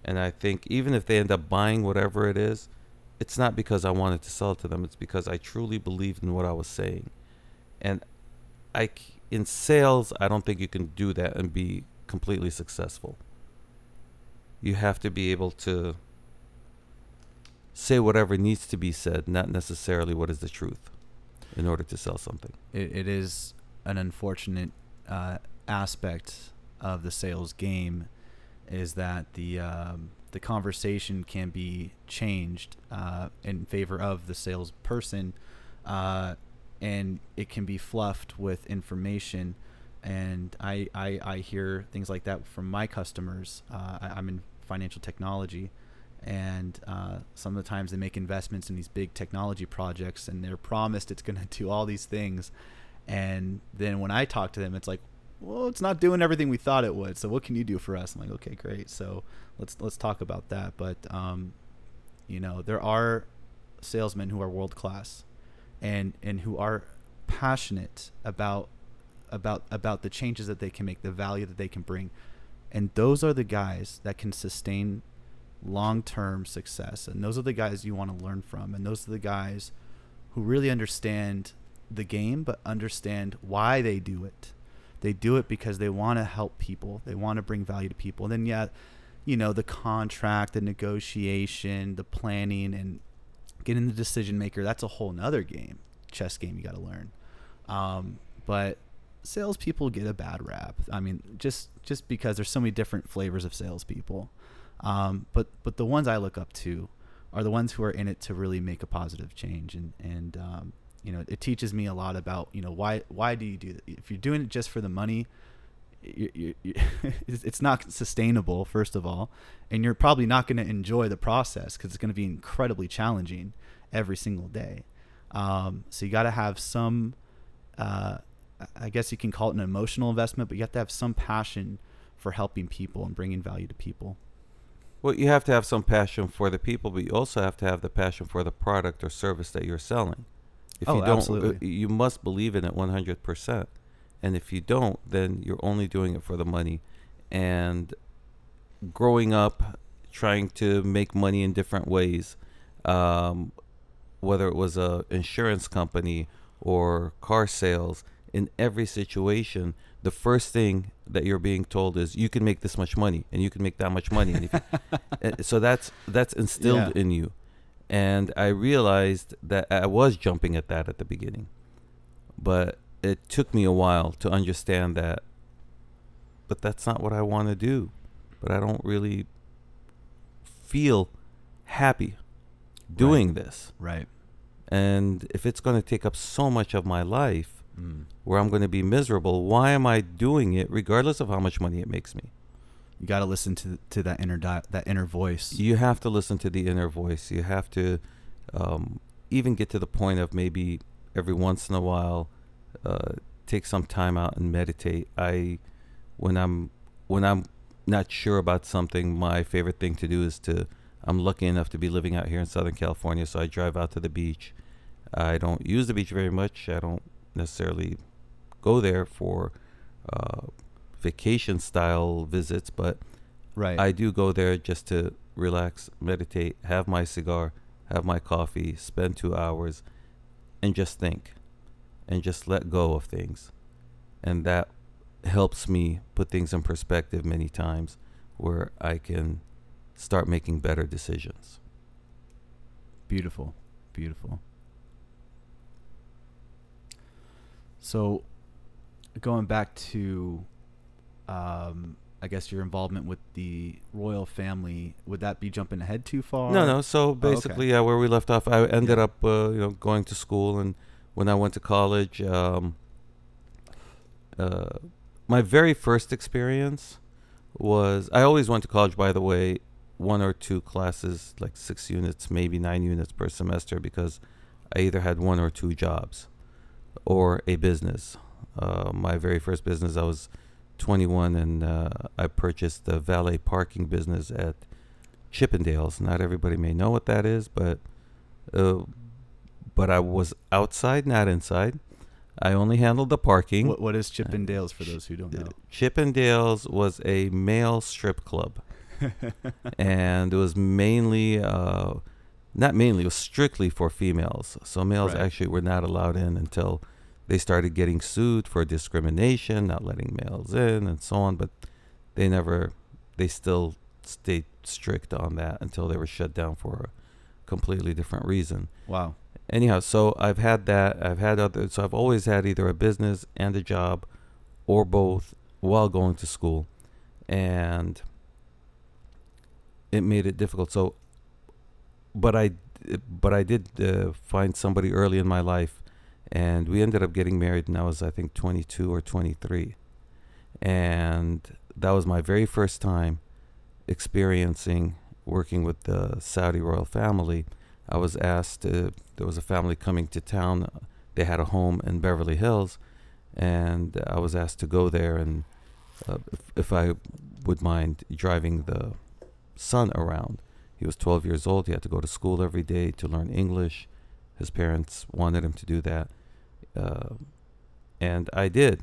And I think even if they end up buying whatever it is, it's not because I wanted to sell it to them. It's because I truly believed in what I was saying. And I, in sales, I don't think you can do that and be completely successful. You have to be able to say whatever needs to be said, not necessarily what is the truth, in order to sell something. It, it is an unfortunate uh, aspect of the sales game is that the um, the conversation can be changed uh, in favor of the salesperson, uh, and it can be fluffed with information. And I, I, I hear things like that from my customers. Uh, I, I'm in financial technology, and uh, some of the times they make investments in these big technology projects, and they're promised it's going to do all these things, and then when I talk to them, it's like, well, it's not doing everything we thought it would. So what can you do for us? I'm like, okay, great. So let's let's talk about that. But um, you know, there are salesmen who are world class, and and who are passionate about about about the changes that they can make, the value that they can bring, and those are the guys that can sustain long-term success. And those are the guys you want to learn from, and those are the guys who really understand the game, but understand why they do it they do it because they want to help people. They want to bring value to people. And then yeah, you know, the contract, the negotiation, the planning and getting the decision maker, that's a whole nother game. Chess game you gotta learn. Um, but salespeople get a bad rap. I mean, just just because there's so many different flavors of salespeople. Um, but but the ones I look up to are the ones who are in it to really make a positive change. And and um, you know it teaches me a lot about you know why why do you do that? If you're doing it just for the money you, you, you it's not sustainable first of all. And you're probably not going to enjoy the process because it's going to be incredibly challenging every single day. Um, so you got to have some uh, i guess you can call it an emotional investment but you have to have some passion for helping people and bringing value to people Well, you have to have some passion for the people, but you also have to have the passion for the product or service that you're selling. If Oh, you don't, absolutely. uh, you must believe in it 100%. And if you don't, then you're only doing it for the money. And growing up, trying to make money in different ways, um, whether it was a insurance company or car sales, in every situation, the first thing that you're being told is you can make this much money and you can make that much money. And if you, uh, so that's that's instilled Yeah. in you and I realized that I was jumping at that at the beginning, but it took me a while to understand that. But that's not what I want to do. But I don't really feel happy doing this. right And if it's going to take up so much of my life, mm. where I'm going to be miserable, why am I doing it, regardless of how much money it makes me? you got to listen to to that inner di- that inner voice you have to listen to the inner voice. You have to um, even get to the point of maybe every once in a while uh, take some time out and meditate. I when I'm when I'm not sure about something, my favorite thing to do is to. I'm lucky enough to be living out here in Southern California, so I drive out to the beach. I don't use the beach very much. I don't necessarily go there for uh, vacation style visits, but right I do go there just to relax, meditate, have my cigar, have my coffee, spend two hours, and just think and just let go of things. And that helps me put things in perspective many times where I can start making better decisions. Beautiful, beautiful. So, going back to, um, I guess your involvement with the royal family would that be jumping ahead too far? No, no. So okay. basically, yeah, where we left off, I ended up, uh, you know, going to school, and when I went to college, um, uh, my very first experience was I always went to college. By the way, one or two classes, like six units, maybe nine units per semester, because I either had one or two jobs or a business. Uh, my very first business, I was 21 and uh, I purchased the valet parking business at Chippendales. Not everybody may know what that is, but uh, but I was outside, not inside. I only handled the parking. What, what is Chippendales for those who don't know? Chippendales was a male strip club, and it was mainly, uh, not mainly, it was strictly for females. So males Right. actually were not allowed in until they started getting sued for discrimination, not letting males in, and so on. But they never, they still stayed strict on that until they were shut down for a completely different reason Wow. anyhow so i've had that i've had other so i've always had either a business and a job or both while going to school and it made it difficult so but i but i did uh, find somebody early in my life and we ended up getting married and i was i think 22 or 23 and that was my very first time experiencing working with the saudi royal family I was asked to, there was a family coming to town. They had a home in Beverly Hills, and I was asked to go there and uh, if, if I would mind driving the son around. He was 12 years old. He had to go to school every day to learn English. His parents wanted him to do that, uh, and I did.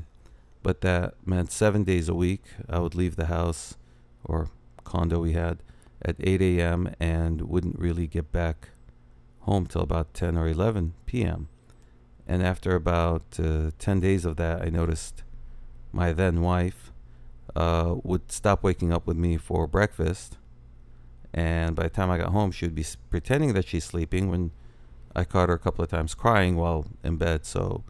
But that meant seven days a week. I would leave the house or condo we had at 8 a.m. and wouldn't really get back home till about 10 or 11 p.m. And after about uh, 10 days of that, I noticed my then wife uh, would stop waking up with me for breakfast. And by the time I got home, she would be pretending that she's sleeping when I caught her a couple of times crying while in bed. So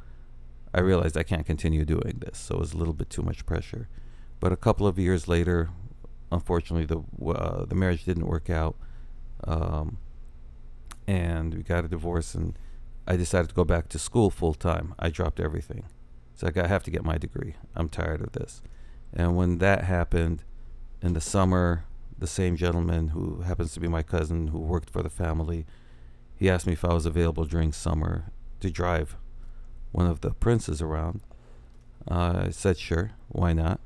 I realized I can't continue doing this. So it was a little bit too much pressure. But a couple of years later, unfortunately, the uh, the marriage didn't work out. Um, and we got a divorce and I decided to go back to school full time. I dropped everything. So I got, I have to get my degree. I'm tired of this. And when that happened in the summer, the same gentleman who happens to be my cousin who worked for the family, he asked me if I was available during summer to drive one of the princes around. Uh, I said sure, why not?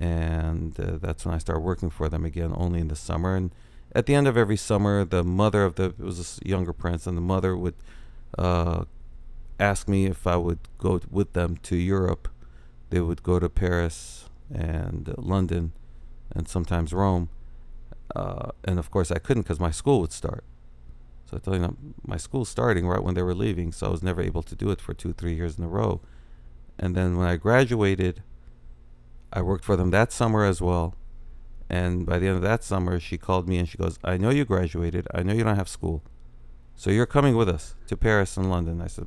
And uh, that's when I started working for them again, only in the summer. And at the end of every summer, the mother of the it was this younger prince, and the mother would uh, ask me if I would go t- with them to Europe. They would go to Paris and uh, London, and sometimes Rome. Uh, and of course, I couldn't because my school would start. So I told you, my school's starting right when they were leaving, so I was never able to do it for two, three years in a row. And then when I graduated, I worked for them that summer as well. And by the end of that summer, she called me and she goes, I know you graduated. I know you don't have school. So you're coming with us to Paris and London. I said,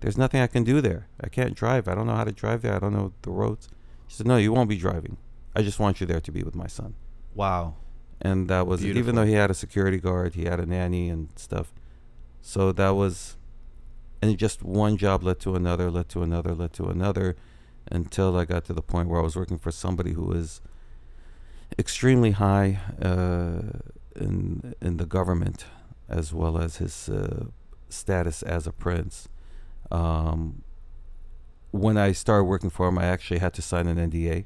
There's nothing I can do there. I can't drive. I don't know how to drive there. I don't know the roads. She said, No, you won't be driving. I just want you there to be with my son. Wow. And that was it. Even though he had a security guard, he had a nanny and stuff. So that was, and just one job led to another, led to another, led to another, until I got to the point where I was working for somebody who was extremely high uh, in in the government, as well as his uh, status as a prince. Um, when I started working for him, I actually had to sign an NDA,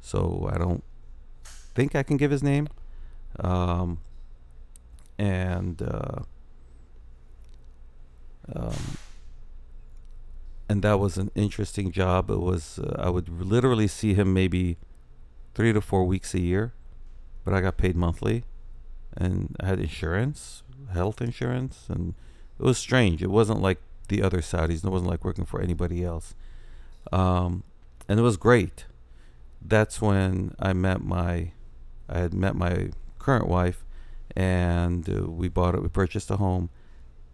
so I don't think I can give his name. Um, and uh, um, and that was an interesting job. It was uh, I would literally see him maybe three to four weeks a year, but I got paid monthly, and I had insurance, health insurance, and it was strange. It wasn't like the other Saudis. It wasn't like working for anybody else, um, and it was great. That's when I met my, I had met my current wife, and uh, we bought it. We purchased a home,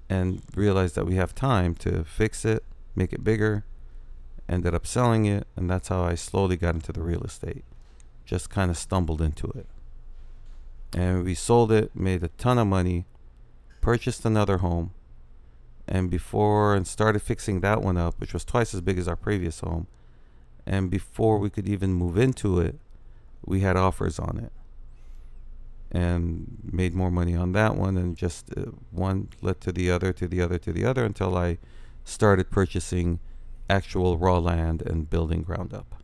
and realized that we have time to fix it, make it bigger. Ended up selling it, and that's how I slowly got into the real estate just kind of stumbled into it. And we sold it, made a ton of money, purchased another home, and before and started fixing that one up, which was twice as big as our previous home. And before we could even move into it, we had offers on it and made more money on that one and just uh, one led to the other to the other to the other until I started purchasing actual raw land and building ground up.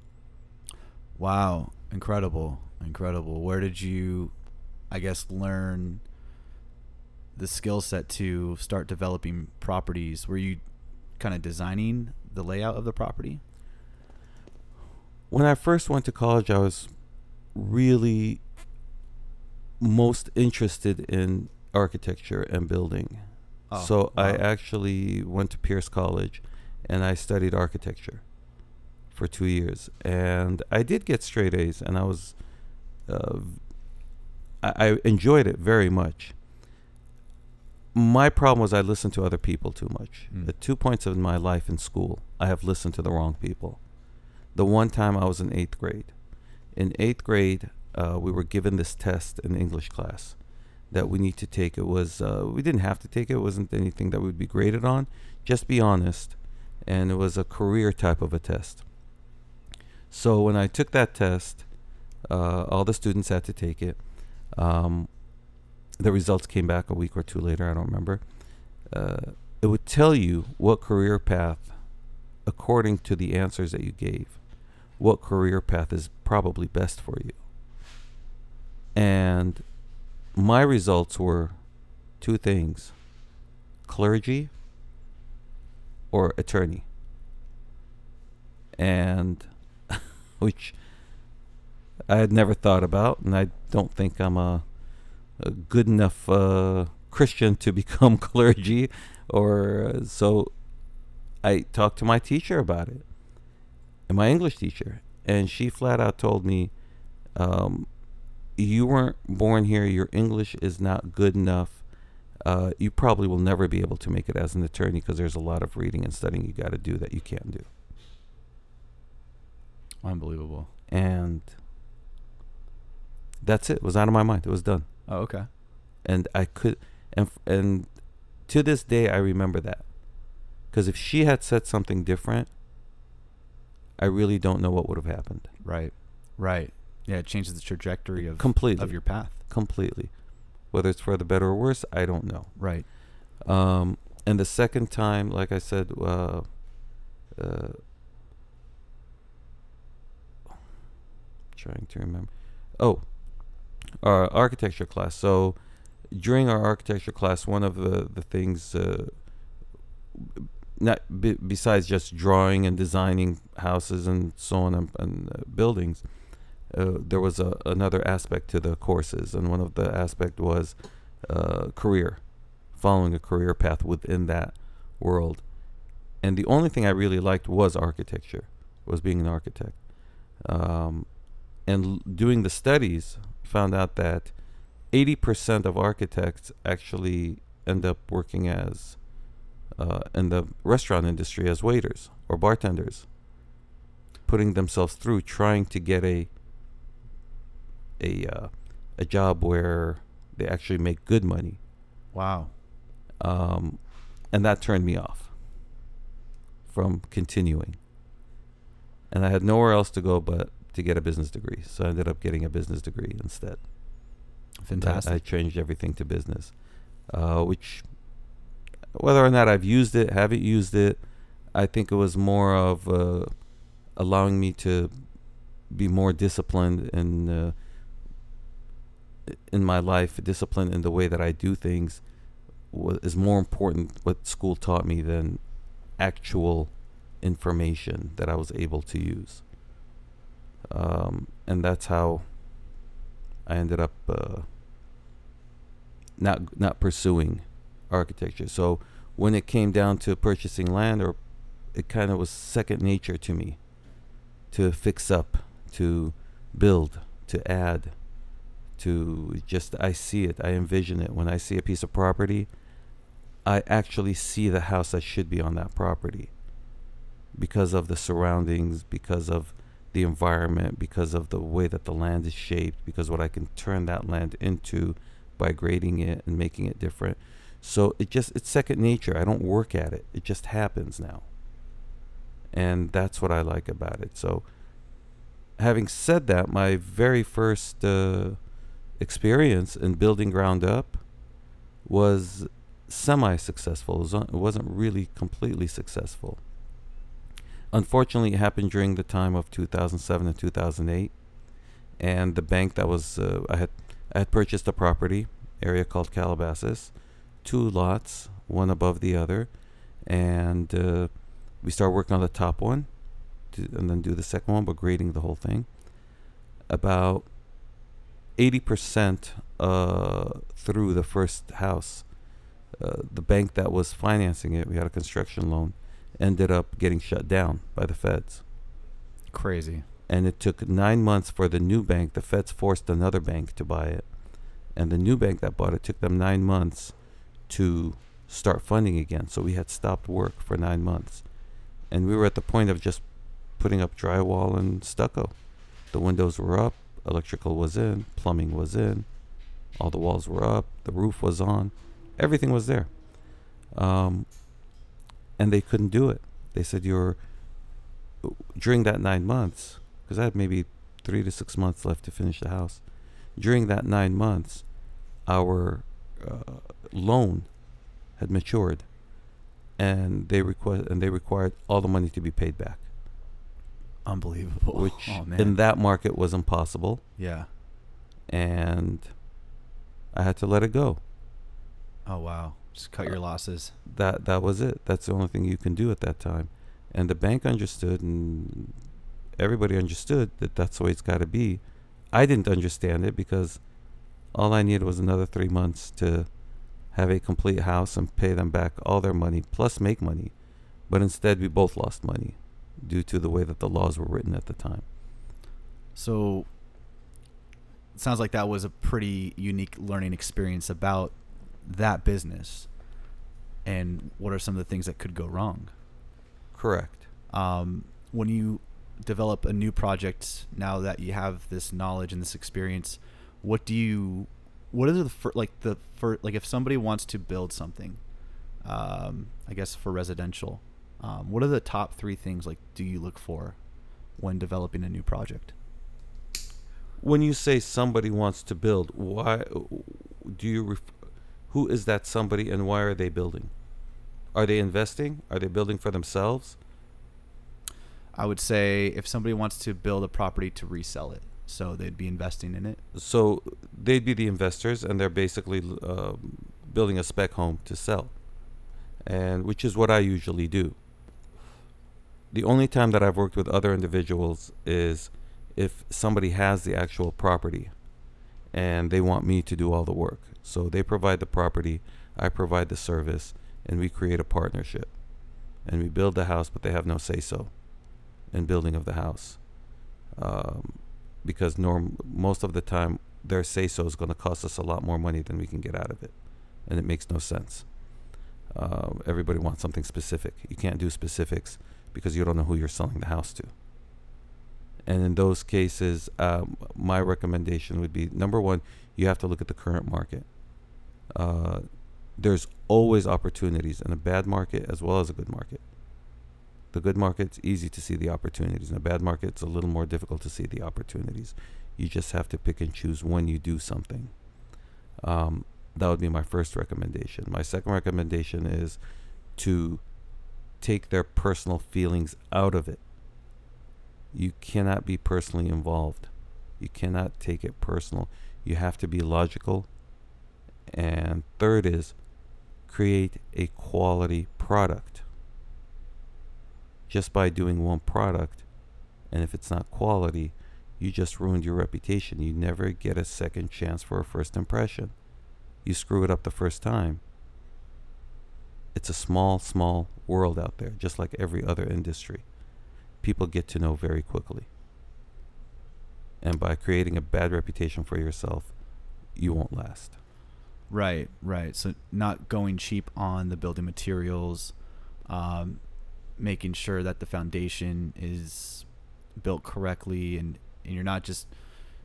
Wow, incredible, incredible. Where did you, I guess, learn the skill set to start developing properties? Were you kind of designing the layout of the property? When I first went to college, I was really most interested in architecture and building. Oh, so I actually went to Pierce College and I studied architecture for two years. And I did get straight A's and I was, uh, I, I enjoyed it very much. My problem was I listened to other people too much. Mm. At two points in my life in school, I have listened to the wrong people. The one time I was in eighth grade. In eighth grade, uh, we were given this test in English class that we need to take. It was uh, we didn't have to take it. It wasn't anything that we would be graded on. Just be honest, and it was a career type of a test. So when I took that test, uh, all the students had to take it. Um, the results came back a week or two later. I don't remember. Uh, it would tell you what career path, according to the answers that you gave, what career path is probably best for you. And my results were two things clergy or attorney. And which I had never thought about, and I don't think I'm a, a good enough uh, Christian to become clergy, or uh, so. I talked to my teacher about it, and my English teacher, and she flat out told me, um, "You weren't born here. Your English is not good enough. Uh, you probably will never be able to make it as an attorney because there's a lot of reading and studying you got to do that you can't do." Unbelievable. and that's it. It was out of my mind. It was done, Oh, okay. and I could, and and to this day I remember that, because if she had said something different, I really don't know what would have happened. Right. Right. Yeah, it changes the trajectory of completely, of your path. completely, whether it's for the better or worse, I don't know. Right. Um, and the second time, like I said, uh, uh, trying to remember. Oh, our architecture class. So during our architecture class, one of the the things, uh, not be, besides just drawing and designing houses and so on and, and uh, buildings, uh, there was a, another aspect to the courses, and one of the aspect was uh, career, following a career path within that world. And the only thing I really liked was architecture, was being an architect. Um, and l- doing the studies, found out that 80% of architects actually end up working as uh, in the restaurant industry as waiters or bartenders, putting themselves through trying to get a a uh, a job where they actually make good money, Wow. um, and that turned me off from continuing. And I had nowhere else to go but to get a business degree, so I ended up getting a business degree instead. I- Fantastic. I changed everything to business, uh, which, whether or not I've used it, haven't used it, I think it was more of uh, allowing me to be more disciplined in uh, in my life. Discipline in the way that I do things is more important. What school taught me than actual information that I was able to use. Um, and that's how I ended up uh, not not pursuing architecture. So when it came down to purchasing land, or it kind of was second nature to me to fix up, to build, to add, to just I see it, I envision it. When I see a piece of property, I actually see the house that should be on that property because of the surroundings, because of the environment, because of the way that the land is shaped, because what I can turn that land into by grading it and making it different. So it just it's second nature. I don't work at it. It just happens now. And that's what I like about it. So having said that, my very first uh, experience in building ground up was semi successful. It, wasn't really completely successful. Unfortunately, it happened during the time of 2007 and 2008. And the bank that was, uh, I had I had purchased a property area called Calabasas, two lots, one above the other, and uh, we started working on the top one, to, and then do the second one, but grading the whole thing. About 80% uh, through the first house, uh, the bank that was financing it, we had a construction loan, ended up getting shut down by the feds. Crazy. And it took nine months for the new bank. The feds forced another bank to buy it. And the new bank that bought it took them nine months to start funding again. So we had stopped work for nine months. And we were at the point of just putting up drywall and stucco. The windows were up, electrical was in, plumbing was in, all the walls were up, the roof was on, everything was there. Um, and they couldn't do it. They said, You're during that nine months, because I had maybe three to six months left to finish the house. During that nine months, our uh, loan had matured, and they request and they required all the money to be paid back, Unbelievable. which oh, man. in that market was impossible, yeah. and I had to let it go. Oh wow. Just cut your losses. Uh, that that was it. That's the only thing you can do at that time, and the bank understood, and everybody understood that that's the way it's got to be. I didn't understand it because all I needed was another three months to have a complete house and pay them back all their money plus make money. But instead, we both lost money due to the way that the laws were written at the time. So it sounds like that was a pretty unique learning experience about that business. And what are some of the things that could go wrong? Correct. Um, when you develop a new project, now that you have this knowledge and this experience, what do you, what are the fir- like the for like if somebody wants to build something, um, I guess for residential, um, what are the top three things like do you look for when developing a new project? When you say somebody wants to build, why do you? Ref- who is that somebody, and why are they building? Are they investing? Are they building for themselves? I would say if somebody wants to build a property to resell it, so they'd be investing in it. So they'd be the investors, and they're basically uh, building a spec home to sell, and which is what I usually do. The only time that I've worked with other individuals is if somebody has the actual property, and they want me to do all the work. So they provide the property, I provide the service, and we create a partnership, and we build the house, but they have no say so in building of the house. Um, because norm most of the time their say so is going to cost us a lot more money than we can get out of it, and it makes no sense. Uh, everybody wants something specific. You can't do specifics because you don't know who you're selling the house to. And in those cases, um, my recommendation would be number one, you have to look at the current market. Uh, there's always opportunities in a bad market as well as a good market. The good market, it's easy to see the opportunities. In a bad market, it's a little more difficult to see the opportunities. You just have to pick and choose when you do something. Um, that would be my first recommendation. My second recommendation is to take their personal feelings out of it. You cannot be personally involved. You cannot take it personal. You have to be logical. And third is create a quality product. Just by doing one product, and if it's not quality, you just ruined your reputation. You never get a second chance for a first impression. You screw it up the first time. It's a small, small world out there, just like every other industry. People get to know very quickly. And by creating a bad reputation for yourself, you won't last. Right, right. So not going cheap on the building materials, um, making sure that the foundation is built correctly and, and you're not just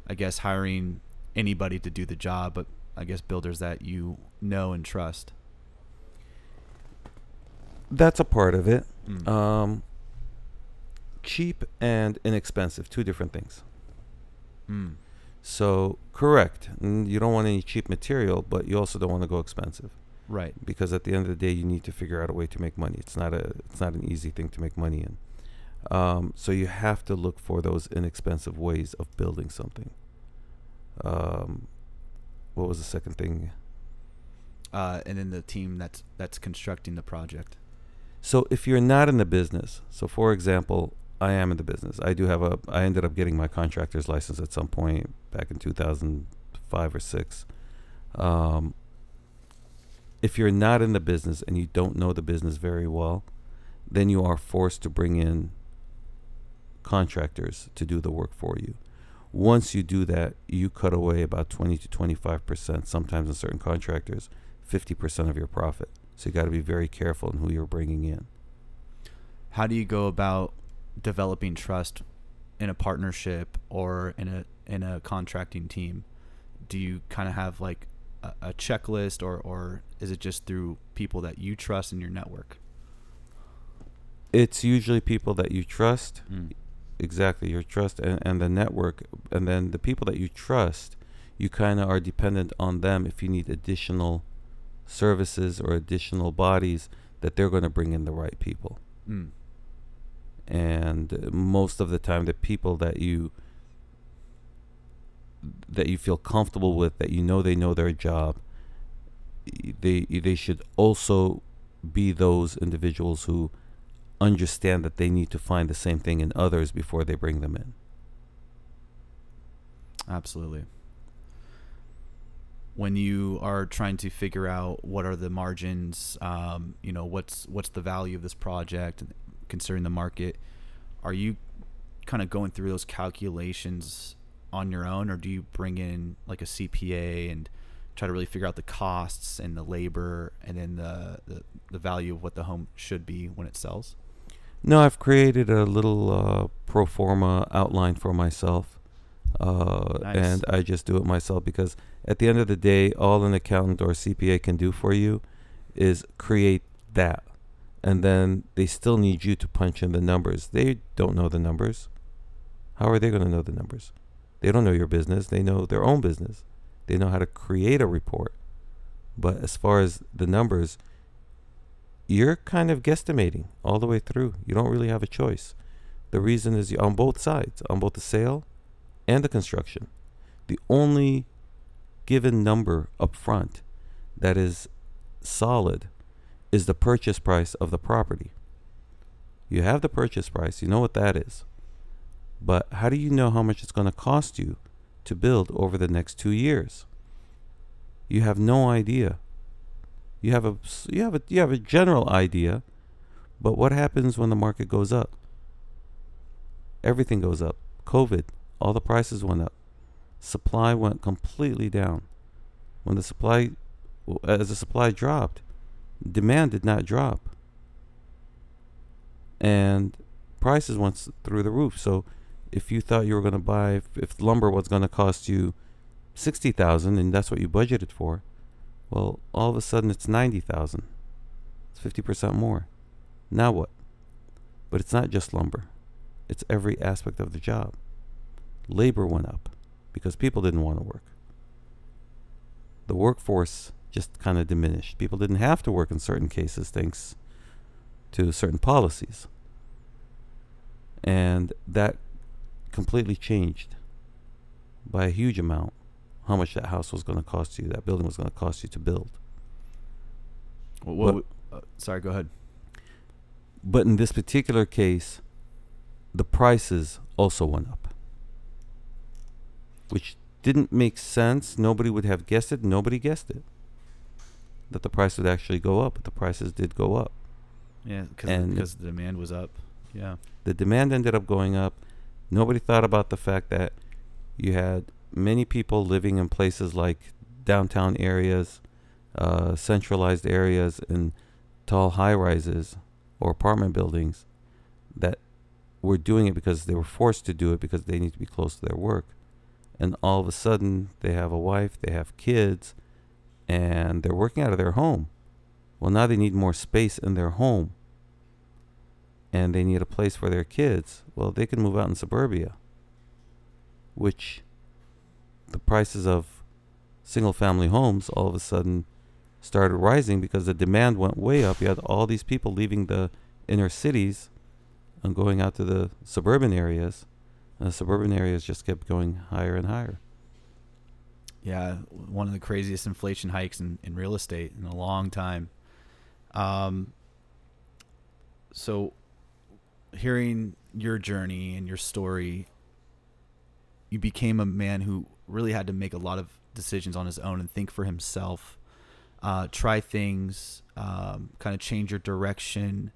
I guess hiring anybody to do the job, but I guess builders that you know and trust. That's a part of it. Mm. Um, cheap and inexpensive, two different things. Mm. So correct, you don't want any cheap material, but you also don't want to go expensive Right. because at the end of the day, you need to figure out a way to make money. It's not a it's not an easy thing to make money in. Um, so you have to look for those inexpensive ways of building something. Um, what was the second thing? Uh, and then the team that's that's constructing the project. So if you're not in the business, so for example, I am in the business. I do have a. I ended up getting my contractor's license at some point back in 2005 or six. Um, if you're not in the business and you don't know the business very well, then you are forced to bring in contractors to do the work for you. Once you do that, you cut away about 20 to 25 percent, sometimes in certain contractors, 50 percent of your profit. So you got to be very careful in who you're bringing in. How do you go about developing trust in a partnership or in a in a contracting team? Do you kind of have like a, a checklist, or or is it just through people that you trust in your network? It's usually people that you trust, Mm. exactly your trust and, and the network, and then the people that you trust, you kind of are dependent on them if you need additional services or additional bodies that they're going to bring in the right people. Mm. and uh, most of the time the people that you that you feel comfortable with that you know they know their job they they should also be those individuals who understand that they need to find the same thing in others before they bring them in Absolutely. When you are trying to figure out what are the margins, um, you know, what's what's the value of this project, considering the market, are you kind of going through those calculations on your own, or do you bring in like a CPA and try to really figure out the costs and the labor, and then the the, the value of what the home should be when it sells? no i've created a little uh, pro forma outline for myself uh, Nice. and I just do it myself because at the end of the day, all an accountant or CPA can do for you is create that, and then they still need you to punch in the numbers. They don't know the numbers. How are they going to know the numbers? They don't know your business. They know their own business. They know how to create a report, but as far as the numbers, you're kind of guesstimating all the way through. You don't really have a choice. The reason is on both sides, on both the sale and the construction. The only given number up front that is solid is the purchase price of the property. You have the purchase price, you know what that is. But how do you know how much it's going to cost you to build over the next 2 years? You have no idea. You have a you have a you have a general idea, but what happens when the market goes up? Everything goes up. COVID, all the prices went up. Supply went completely down. When the supply, as the supply dropped, demand did not drop. And prices went through the roof. So if you thought you were going to buy, if, if lumber was going to cost you 60,000 and that's what you budgeted for, well, all of a sudden it's 90,000. It's 50% more. Now what? But it's not just lumber. It's every aspect of the job. Labor went up because people didn't want to work. The workforce just kind of diminished. People didn't have to work in certain cases thanks to certain policies. And that completely changed by a huge amount how much that house was going to cost you, that building was going to cost you to build. What, what, But- uh, sorry, go ahead. But in this particular case, the prices also went up, which didn't make sense. Nobody would have guessed it. Nobody guessed it. That the price would actually go up, but the prices did go up. Yeah, because the demand was up. Yeah. The demand ended up going up. Nobody thought about the fact that you had many people living in places like downtown areas, uh, centralized areas, and tall high rises or apartment buildings that were doing it because they were forced to do it because they need to be close to their work. And all of a sudden, they have a wife, they have kids, and they're working out of their home. Well, now they need more space in their home and they need a place for their kids. Well, they can move out in suburbia, which the prices of single family homes all of a sudden started rising because the demand went way up. You had all these people leaving the inner cities and going out to the suburban areas. The suburban areas just kept going higher and higher. Yeah, one of the craziest inflation hikes in, in real estate in a long time. Um, so, hearing your journey and your story, you became a man who really had to make a lot of decisions on his own and think for himself, uh, try things, um, kind of change your direction,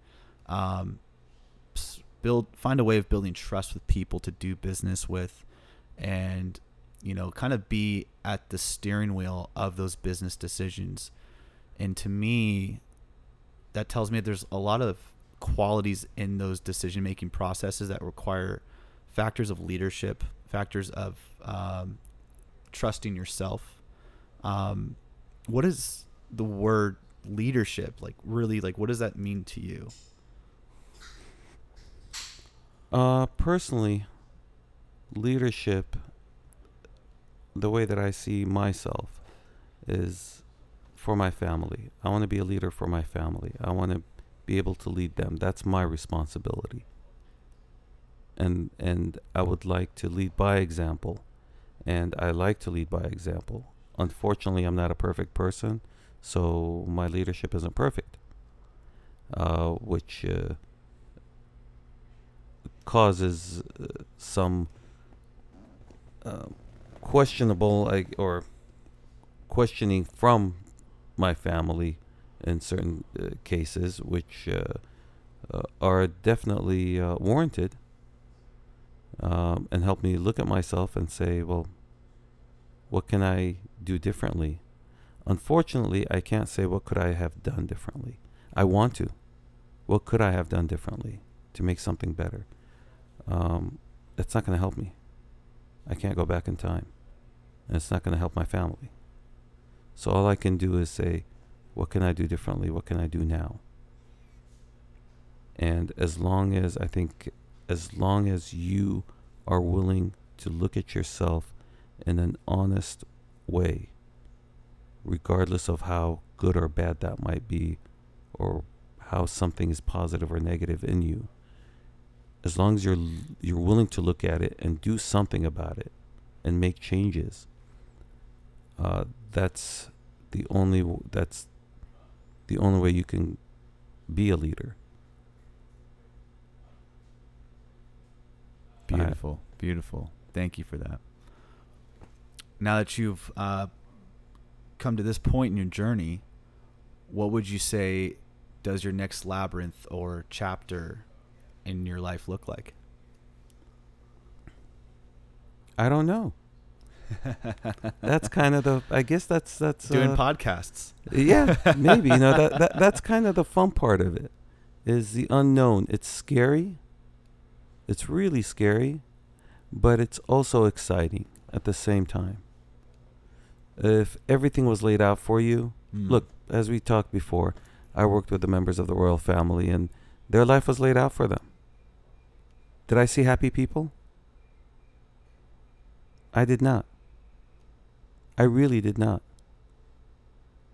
um, build, find a way of building trust with people to do business with, and you know, kind of be at the steering wheel of those business decisions. And to me, that tells me there's a lot of qualities in those decision making processes that require factors of leadership, factors of um, trusting yourself. Um, what is the word leadership like? Really, like what does that mean to you? Uh, personally, leadership, the way that I see myself, is for my family. I want to be a leader for my family. I want to be able to lead them. That's my responsibility. And and I would like to lead by example. And I like to lead by example. Unfortunately, I'm not a perfect person, so my leadership isn't perfect. Uh, which uh, causes uh, some uh, questionable like, or questioning from my family in certain uh, cases, which uh, uh, are definitely warranted, um, and help me look at myself and say, well, what can I do differently? Unfortunately, I can't say what could I have done differently. I want to. What could I have done differently to make something better? Um, it's not going to help me. I can't go back in time. And it's not going to help my family. So all I can do is say, what can I do differently? What can I do now? And as long as I think, as long as you are willing to look at yourself in an honest way, regardless of how good or bad that might be, or how something is positive or negative in you, as long as you're you're willing to look at it and do something about it and make changes, uh, that's the only that's the only way you can be a leader. Beautiful, beautiful. Thank you for that. Now that you've uh, come to this point in your journey, what would you say does your next labyrinth or chapter in your life look like? I don't know. that's kind of the. I guess that's that's doing uh, podcasts. Yeah, maybe you know that, that that's kind of the fun part of it, is the unknown. It's scary. It's really scary, but it's also exciting at the same time. If everything was laid out for you, Mm. look, as we talked before, I worked with the members of the royal family, and their life was laid out for them. Did I see happy people? I did not. I really did not.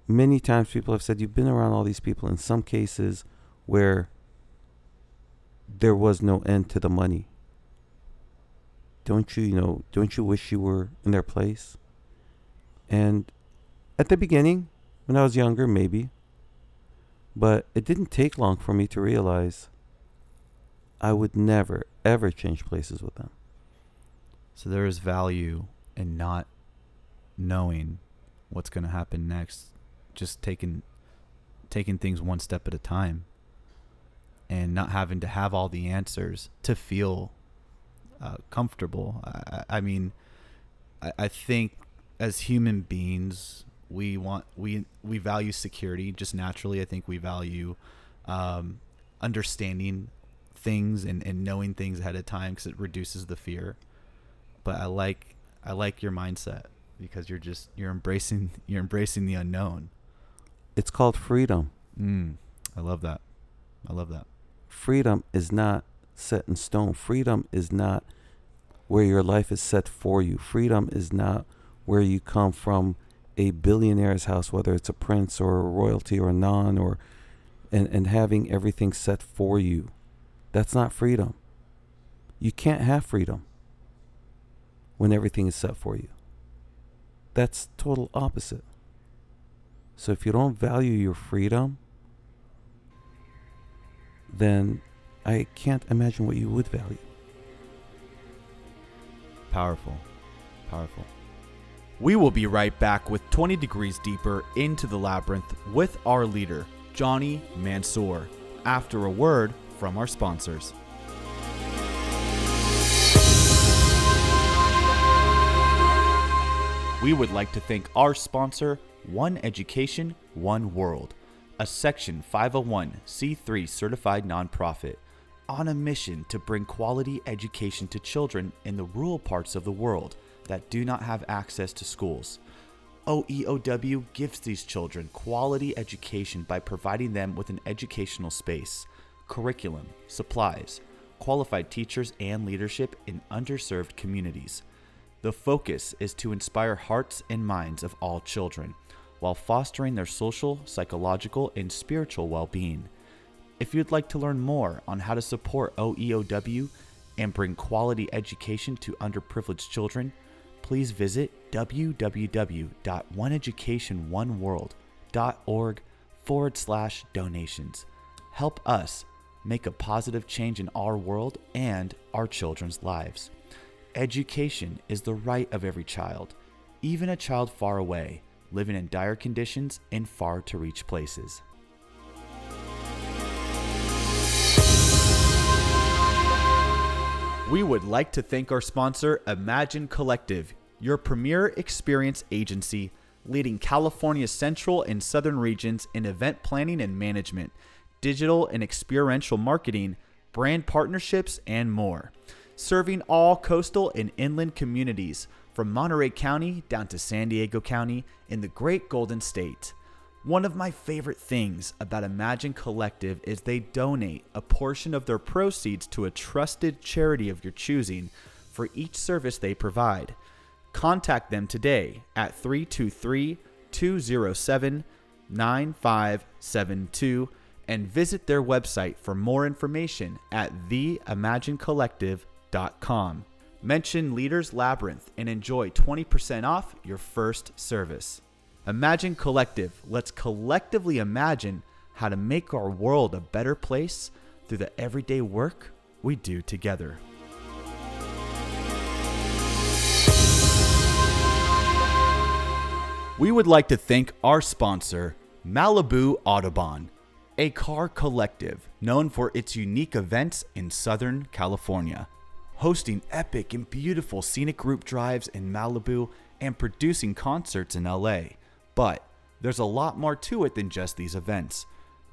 Many times people have said, You've been around all these people, in some cases where there was no end to the money. Don't you, you know, don't you wish you were in their place? And at the beginning, when I was younger, maybe. But it didn't take long for me to realize I would never, ever change places with them. So there is value in not knowing what's going to happen next, just taking taking things one step at a time, and not having to have all the answers to feel uh, comfortable. I, I mean, I, I think as human beings, we want we we value security just naturally. I think we value um, understanding things and, and knowing things ahead of time because it reduces the fear. But I like I like your mindset because you're just you're embracing you're embracing the unknown. It's called freedom. Mm, I love that. I love that. Freedom is not set in stone. Freedom is not where your life is set for you. Freedom is not where you come from a billionaire's house, whether it's a prince or a royalty or a non or and, and having everything set for you. That's not freedom. You can't have freedom when everything is set for you. That's total opposite. So if you don't value your freedom, then I can't imagine what you would value. Powerful. Powerful. We will be right back with 20 Degrees Deeper into the Labyrinth with our leader, Johnny Mansour, after a word from our sponsors. We would like to thank our sponsor, One Education, One World, a Section 501c3 certified nonprofit on a mission to bring quality education to children in the rural parts of the world that do not have access to schools. OEOW gives these children quality education by providing them with an educational space, curriculum, supplies, qualified teachers, and leadership in underserved communities. The focus is to inspire hearts and minds of all children while fostering their social, psychological, and spiritual well being. If you'd like to learn more on how to support OEOW and bring quality education to underprivileged children, please visit www.oneeducationoneworld.org forward slash donations. Help us make a positive change in our world and our children's lives. Education is the right of every child, even a child far away, living in dire conditions in far to reach places. We would like to thank our sponsor, Imagine Collective, your premier experience agency leading California's central and southern regions in event planning and management, digital and experiential marketing, brand partnerships, and more. Serving all coastal and inland communities from Monterey County down to San Diego County in the Great Golden State. One of my favorite things about Imagine Collective is they donate a portion of their proceeds to a trusted charity of your choosing for each service they provide. Contact them today at 323 207 9572 and visit their website for more information at theimaginecollective.com. Mention Leaders Labyrinth and enjoy 20% off your first service. Imagine Collective. Let's collectively imagine how to make our world a better place through the everyday work we do together. We would like to thank our sponsor, Malibu Audubon, a car collective known for its unique events in Southern California, hosting epic and beautiful scenic group drives in Malibu and producing concerts in LA. But there's a lot more to it than just these events.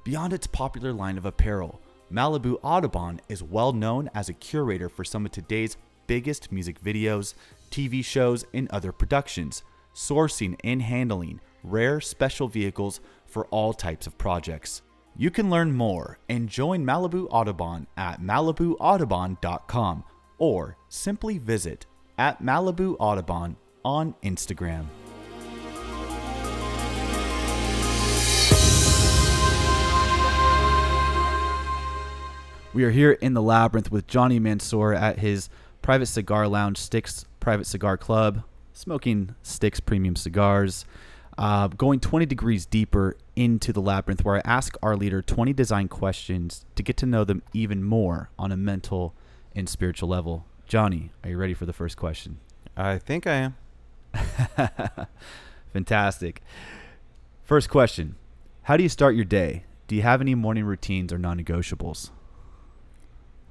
Beyond its popular line of apparel, Malibu Audubon is well known as a curator for some of today's biggest music videos, TV shows, and other productions, sourcing and handling rare special vehicles for all types of projects. You can learn more and join Malibu Audubon at malibuaudubon.com or simply visit at Malibu Audubon on Instagram. We are here in the labyrinth with Johnny Mansour at his private cigar lounge, Stixx Private Cigar Club, smoking Stixx premium cigars. Uh, going 20 degrees deeper into the labyrinth, where I ask our leader 20 design questions to get to know them even more on a mental and spiritual level. Johnny, are you ready for the first question? I think I am. Fantastic. First question How do you start your day? Do you have any morning routines or non negotiables?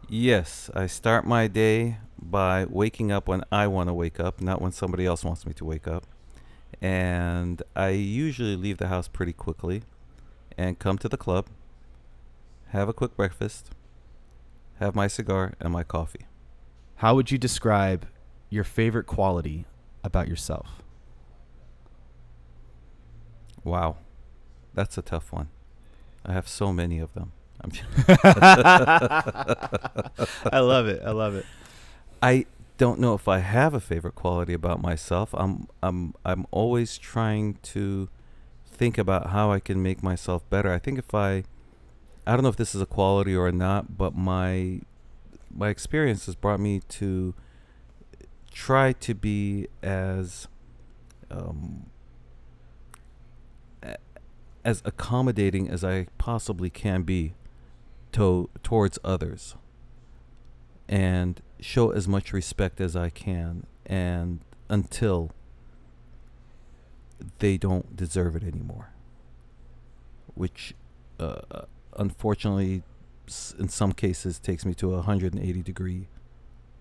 Yes, I start my day by waking up when I want to wake up, not when somebody else wants me to wake up. And I usually leave the house pretty quickly and come to the club, have a quick breakfast, have my cigar and my coffee. How would you describe your favorite quality about yourself? Wow, that's a tough one. I have so many of them. I'm love it. I love it. I don't know if I have a favorite quality about myself. I'm I'm I'm always trying to think about how I can make myself better. I think if I I don't know if this is a quality or not, but my my experience has brought me to try to be as um, as accommodating as I possibly can be to towards others and show as much respect as I can and until they don't deserve it anymore. Which uh, unfortunately in some cases takes me to a 180 degree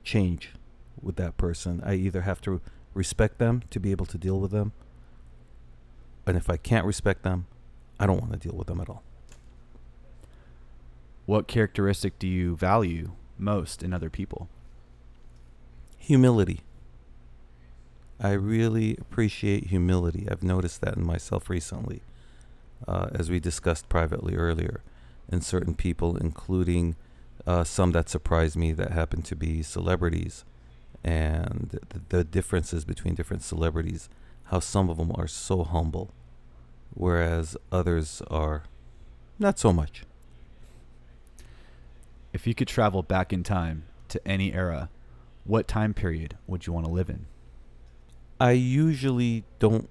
change with that person. I either have to respect them to be able to deal with them and if I can't respect them I don't want to deal with them at all. What characteristic do you value most in other people? Humility. I really appreciate humility. I've noticed that in myself recently, uh, as we discussed privately earlier, in certain people, including uh, some that surprised me that happen to be celebrities, and the, the differences between different celebrities, how some of them are so humble, whereas others are not so much. If you could travel back in time to any era, what time period would you want to live in? I usually don't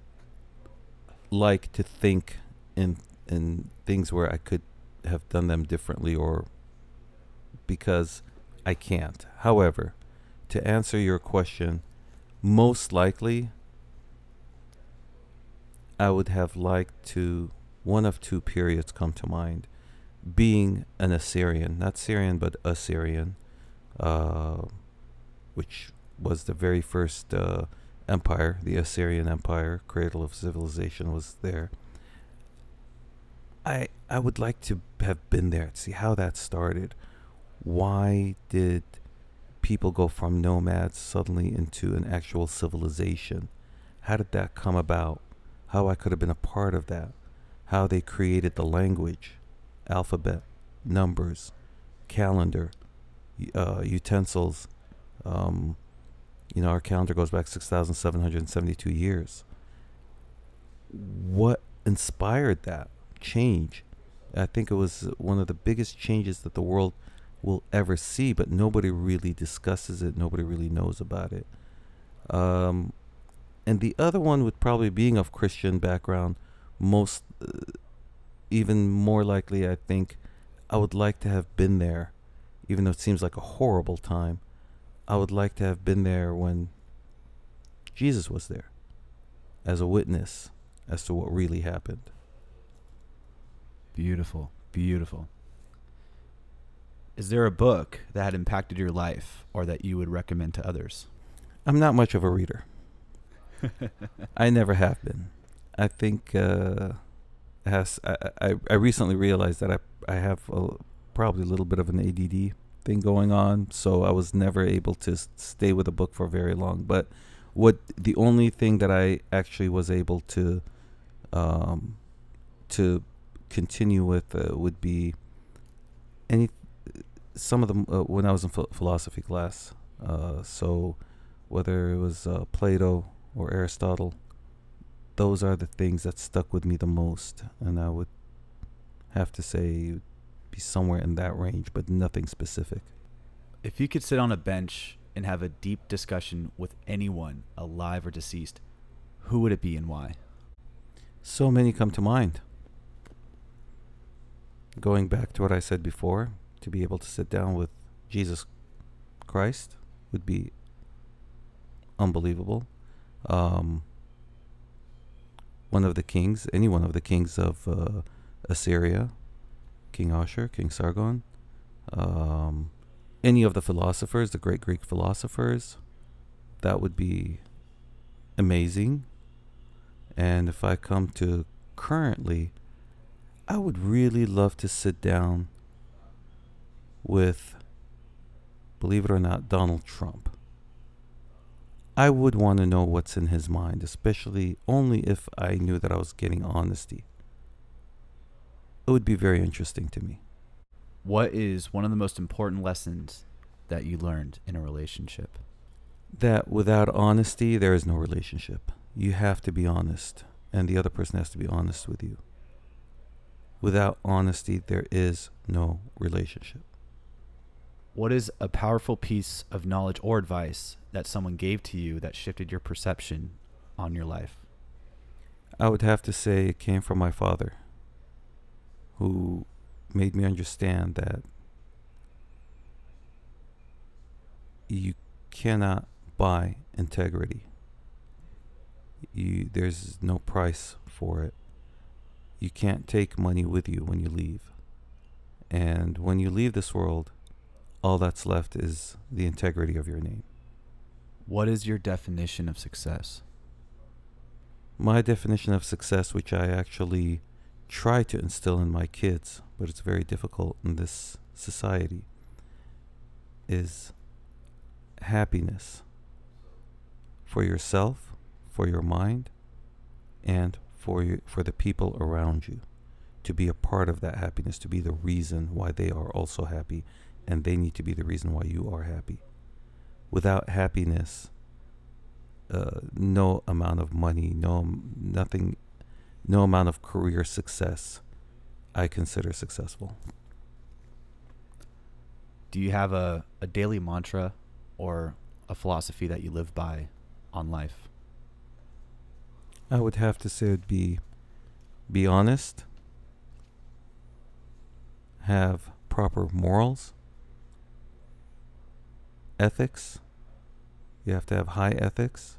like to think in in things where I could have done them differently or because I can't. However, to answer your question, most likely I would have liked to one of two periods come to mind being an Assyrian, not Syrian, but Assyrian, uh, which was the very first uh, empire, the Assyrian Empire, cradle of civilization, was there. I I would like to have been there to see how that started. Why did people go from nomads suddenly into an actual civilization? How did that come about? How I could have been a part of that? How they created the language? alphabet, numbers, calendar, uh, utensils. Um, you know, our calendar goes back 6,772 years. What inspired that change? I think it was one of the biggest changes that the world will ever see, but nobody really discusses it. Nobody really knows about it. Um, and the other one, with probably being of Christian background, most uh, even more likely, I think I would like to have been there, even though it seems like a horrible time. I would like to have been there when Jesus was there as a witness as to what really happened. Beautiful, beautiful. Is there a book that had impacted your life or that you would recommend to others? I'm not much of a reader. I never have been. I think uh, has I, I, I recently realized that I I have a, probably a little bit of an ADD thing going on, so I was never able to stay with a book for very long. But what the only thing that I actually was able to um, to continue with uh, would be any some of them uh, when I was in ph- philosophy class. Uh, so whether it was uh, Plato or Aristotle, those are the things that stuck with me the most, and I would have to say be somewhere in that range, but nothing specific. If you could sit on a bench and have a deep discussion with anyone, alive or deceased, who would it be and why? So many come to mind. Going back to what I said before, to be able to sit down with Jesus Christ would be unbelievable. Um, one of the kings, any one of the kings of uh, Assyria, King Ashur, King Sargon, um, any of the philosophers, the great Greek philosophers, that would be amazing. And if I come to currently, I would really love to sit down with believe it or not, Donald Trump. I would want to know what's in his mind, especially only if I knew that I was getting honesty. It would be very interesting to me. What is one of the most important lessons that you learned in a relationship? That without honesty, there is no relationship. You have to be honest, and the other person has to be honest with you. Without honesty, there is no relationship. What is a powerful piece of knowledge or advice that someone gave to you that shifted your perception on your life? I would have to say it came from my father, who made me understand that you cannot buy integrity. You, there's no price for it. You can't take money with you when you leave. And when you leave this world, all that's left is the integrity of your name. What is your definition of success? My definition of success, which I actually try to instill in my kids, but it's very difficult in this society, is happiness for yourself, for your mind, and for you, for the people around you. To be a part of that happiness, to be the reason why they are also happy and they need to be the reason why you are happy. Without happiness, uh, no amount of money, no nothing, no amount of career success, I consider successful. Do you have a, a daily mantra or a philosophy that you live by on life? I would have to say it'd be be honest, have proper morals, ethics. You have to have high ethics.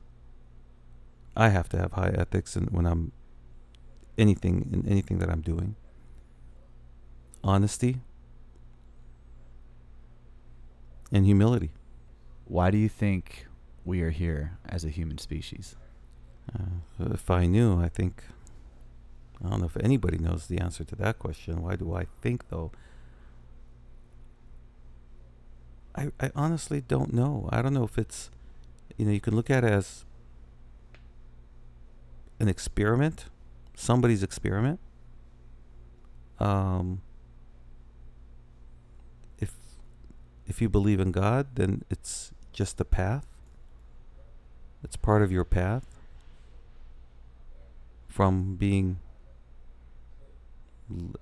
I have to have high ethics and when I'm anything in anything that I'm doing. Honesty and humility. Why do you think we are here as a human species? Uh, if I knew, I think I don't know if anybody knows the answer to that question. Why do I think though? I, I honestly don't know. I don't know if it's, you know, you can look at it as an experiment, somebody's experiment. Um, if if you believe in God, then it's just a path. It's part of your path from being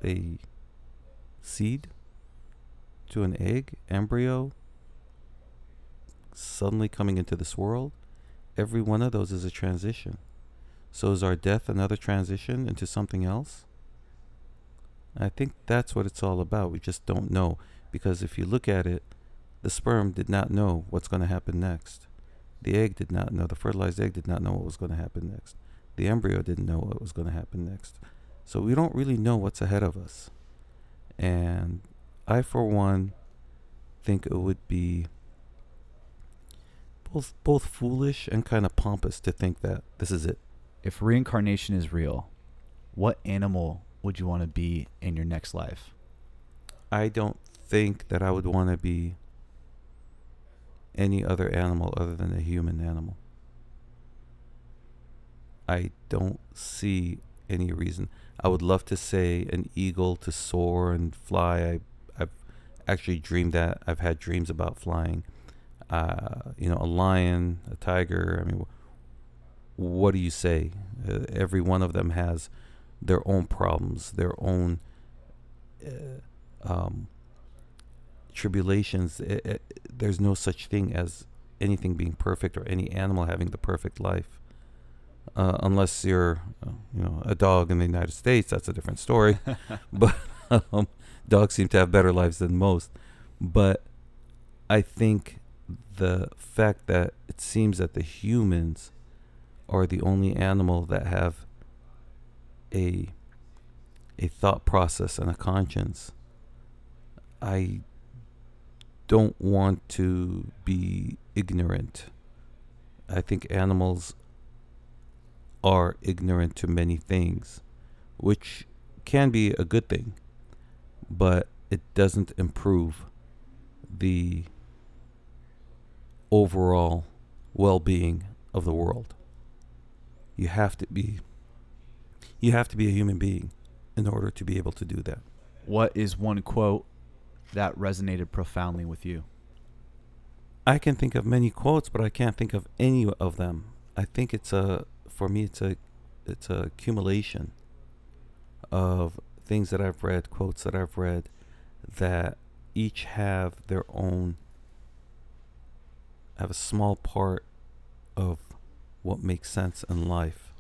a seed to an egg, embryo, suddenly coming into this world, every one of those is a transition. So is our death another transition into something else? I think that's what it's all about. We just don't know. Because if you look at it, the sperm did not know what's going to happen next. The egg did not know. The fertilized egg did not know what was going to happen next. The embryo didn't know what was going to happen next. So we don't really know what's ahead of us. And I, for one, think it would be both both foolish and kind of pompous to think that this is it. If reincarnation is real, what animal would you want to be in your next life? I don't think that I would want to be any other animal other than a human animal. I don't see any reason. I would love to say an eagle to soar and fly. I, I've actually dreamed that. I've had dreams about flying uh, you know, a lion, a tiger. I mean, what do you say? Uh, every one of them has their own problems, their own uh, um, tribulations. It, it, there's no such thing as anything being perfect or any animal having the perfect life. Uh, unless you're, uh, you know, a dog in the United States, that's a different story. but um, dogs seem to have better lives than most. But I think the fact that it seems that the humans are the only animal that have a a thought process and a conscience. I don't want to be ignorant. I think animals are ignorant to many things, which can be a good thing, but it doesn't improve the overall well being of the world. You have to be you have to be a human being in order to be able to do that. What is one quote that resonated profoundly with you? I can think of many quotes, but I can't think of any of them. I think it's a for me it's a it's a accumulation of things that I've read, quotes that I've read that each have their own have a small part of what makes sense in life.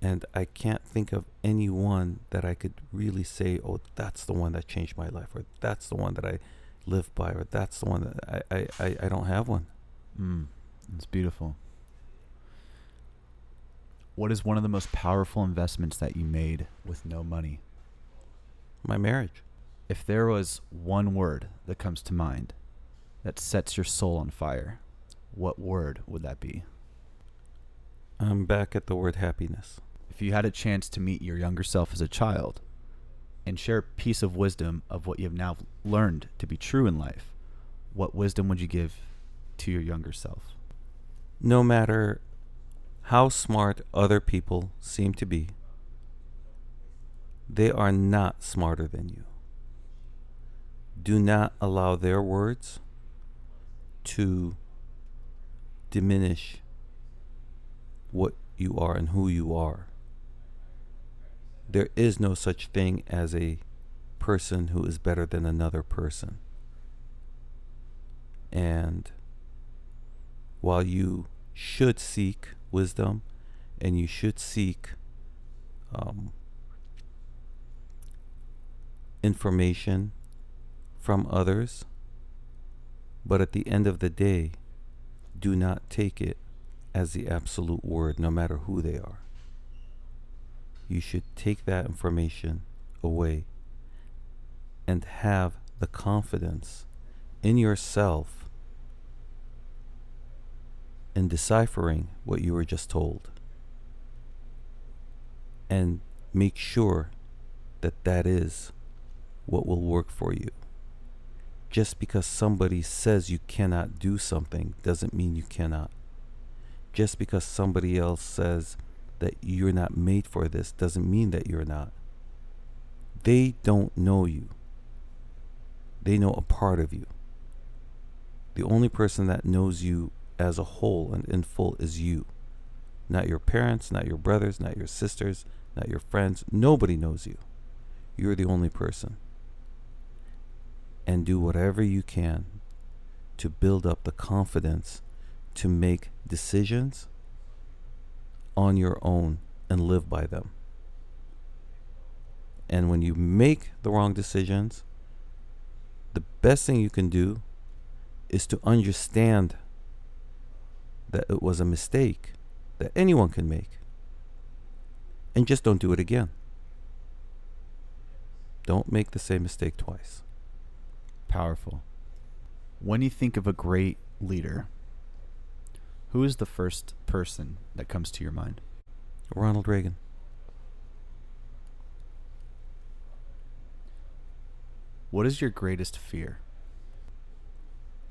And I can't think of any one that I could really say, oh, that's the one that changed my life, or that's the one that I live by, or that's the one that I, I, I, I don't have one. Mm, it's beautiful. What is one of the most powerful investments that you made with no money? My marriage. If there was one word that comes to mind that sets your soul on fire, what word would that be? I'm back at the word happiness. If you had a chance to meet your younger self as a child and share a piece of wisdom of what you have now learned to be true in life, what wisdom would you give to your younger self? No matter how smart other people seem to be, they are not smarter than you. Do not allow their words to diminish what you are and who you are. There is no such thing as a person who is better than another person. And while you should seek wisdom and you should seek um, information from others, but at the end of the day, do not take it as the absolute word, no matter who they are. You should take that information away and have the confidence in yourself in deciphering what you were just told. And make sure that that is what will work for you. Just because somebody says you cannot do something doesn't mean you cannot. Just because somebody else says that you're not made for this doesn't mean that you're not. They don't know you. They know a part of you. The only person that knows you as a whole and in full is you. Not your parents, not your brothers, not your sisters, not your friends. Nobody knows you. You're the only person and do whatever you can to build up the confidence to make decisions on your own and live by them. And when you make the wrong decisions, the best thing you can do is to understand that it was a mistake that anyone can make. And just don't do it again. Don't make the same mistake twice. Powerful. When you think of a great leader, who is the first person that comes to your mind? Ronald Reagan. What is your greatest fear?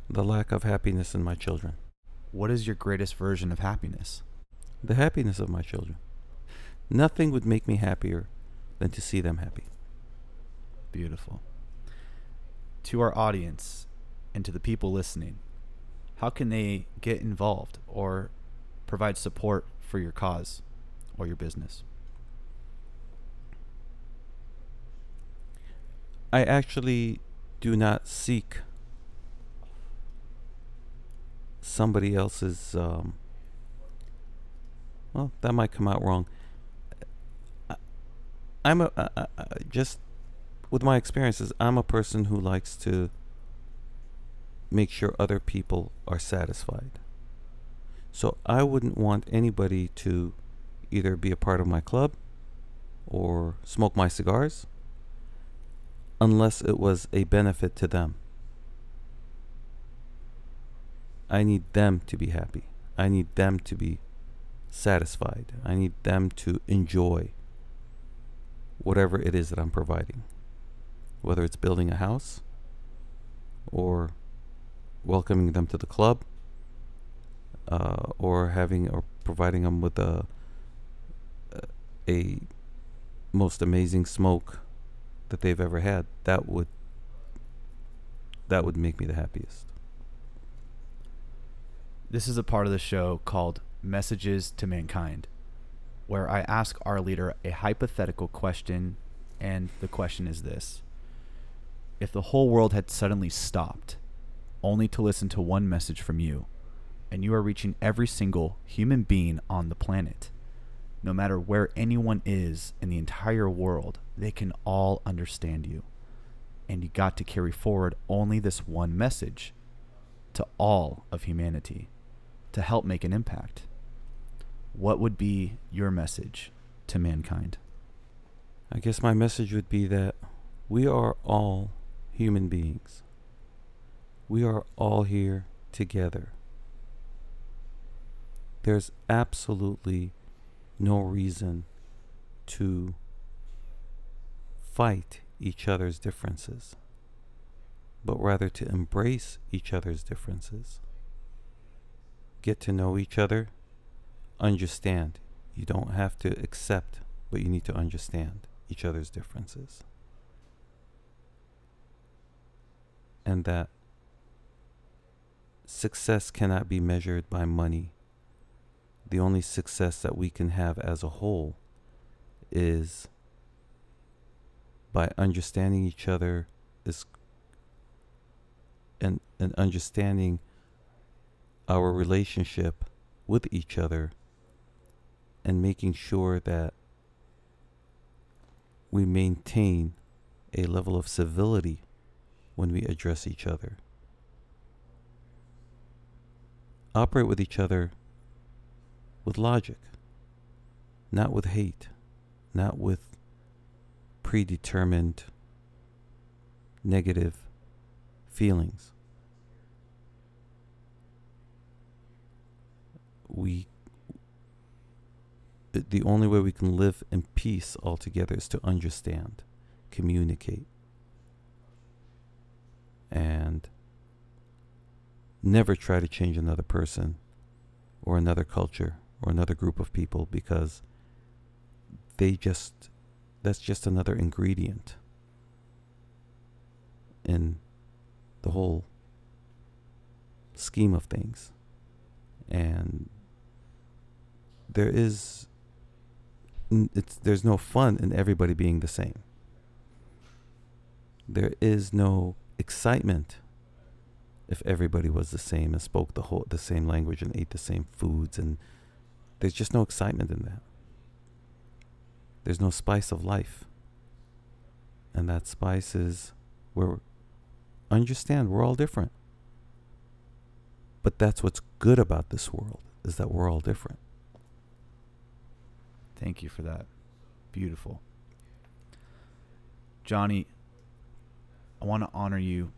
The lack of happiness in my children. What is your greatest version of happiness? The happiness of my children. Nothing would make me happier than to see them happy. Beautiful to our audience and to the people listening, how can they get involved or provide support for your cause or your business? I actually do not seek somebody else's. Um, well, that might come out wrong. I'm a just with my experiences, I'm a person who likes to make sure other people are satisfied. So I wouldn't want anybody to either be a part of my club or smoke my cigars unless it was a benefit to them. I need them to be happy. I need them to be satisfied. I need them to enjoy whatever it is that I'm providing whether it's building a house or welcoming them to the club, uh, or having or providing them with a a most amazing smoke that they've ever had. That would that would make me the happiest. This is a part of the show called Messages to Mankind, where I ask our leader a hypothetical question, and the question is this If the whole world had suddenly stopped, only to listen to one message from you, and you are reaching every single human being on the planet, no matter where anyone is in the entire world, they can all understand you. And you got to carry forward only this one message to all of humanity to help make an impact. What would be your message to mankind? I guess my message would be that we are all human beings. We are all here together. There's absolutely no reason to fight each other's differences, but rather to embrace each other's differences. Get to know each other, understand. You don't have to accept, but you need to understand each other's differences. And that success cannot be measured by money the only success that we can have as a whole is by understanding each other is and and understanding our relationship with each other and making sure that we maintain a level of civility when we address each other. Operate with each other with logic, not with hate, not with predetermined negative feelings. We the only way we can live in peace altogether is to understand, communicate, and never try to change another person or another culture or another group of people because they just that's just another ingredient in the whole scheme of things. And there is it's there's no fun in everybody being the same. There is no excitement if everybody was the same and spoke the whole the same language and ate the same foods and there's just no excitement in that. There's no spice of life. And that spice is where understand we're all different. But that's what's good about this world is that we're all different. Thank you for that. Beautiful. Johnny, I want to honor you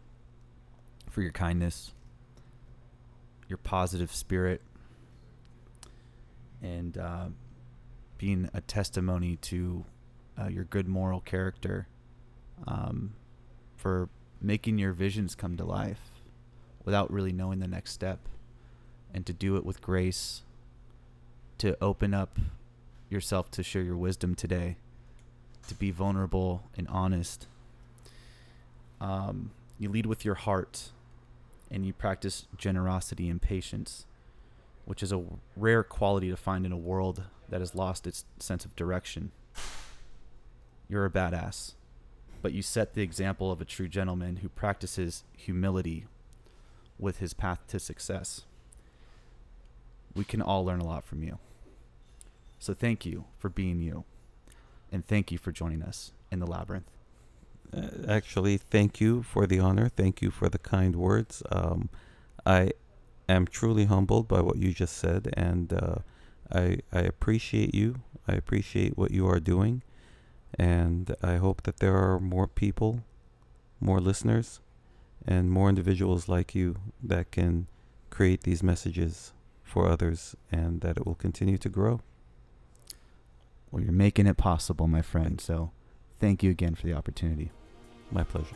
for your kindness, your positive spirit, and uh, being a testimony to uh, your good moral character um, for making your visions come to life without really knowing the next step and to do it with grace to open up yourself to share your wisdom today to be vulnerable and honest. Um, you lead with your heart and you practice generosity and patience which is a rare quality to find in a world that has lost its sense of direction. You're a badass, but you set the example of a true gentleman who practices humility with his path to success. We can all learn a lot from you. So thank you for being you, and thank you for joining us in the labyrinth. Uh, actually, thank you for the honor. Thank you for the kind words. Um, I am truly humbled by what you just said, and uh, I I appreciate you. I appreciate what you are doing, and I hope that there are more people, more listeners, and more individuals like you that can create these messages for others, and that it will continue to grow. Well, you're making it possible, my friend. So, thank you again for the opportunity. My pleasure.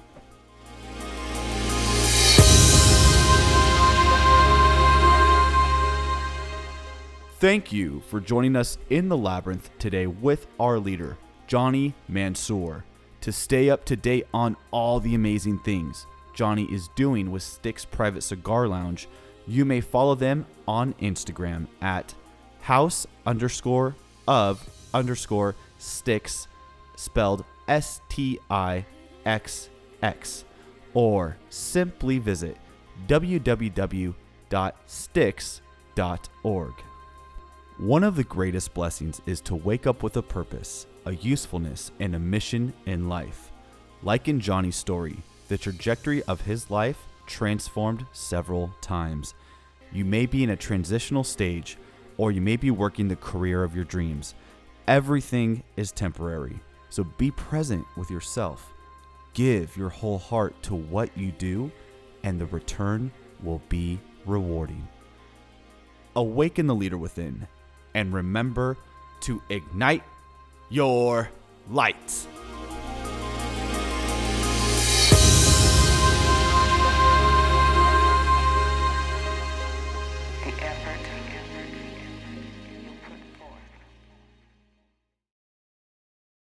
Thank you for joining us in the labyrinth today with our leader, Johnny Mansour. To stay up to date on all the amazing things Johnny is doing with Stixx Private Cigar Lounge, you may follow them on Instagram at house underscore of underscore stixx spelled S T I X X or simply visit www.stixx.org. One of the greatest blessings is to wake up with a purpose, a usefulness, and a mission in life. Like in Johnny's story, the trajectory of his life transformed several times. You may be in a transitional stage, or you may be working the career of your dreams. Everything is temporary, so be present with yourself. Give your whole heart to what you do, and the return will be rewarding. Awaken the leader within and remember to ignite your lights.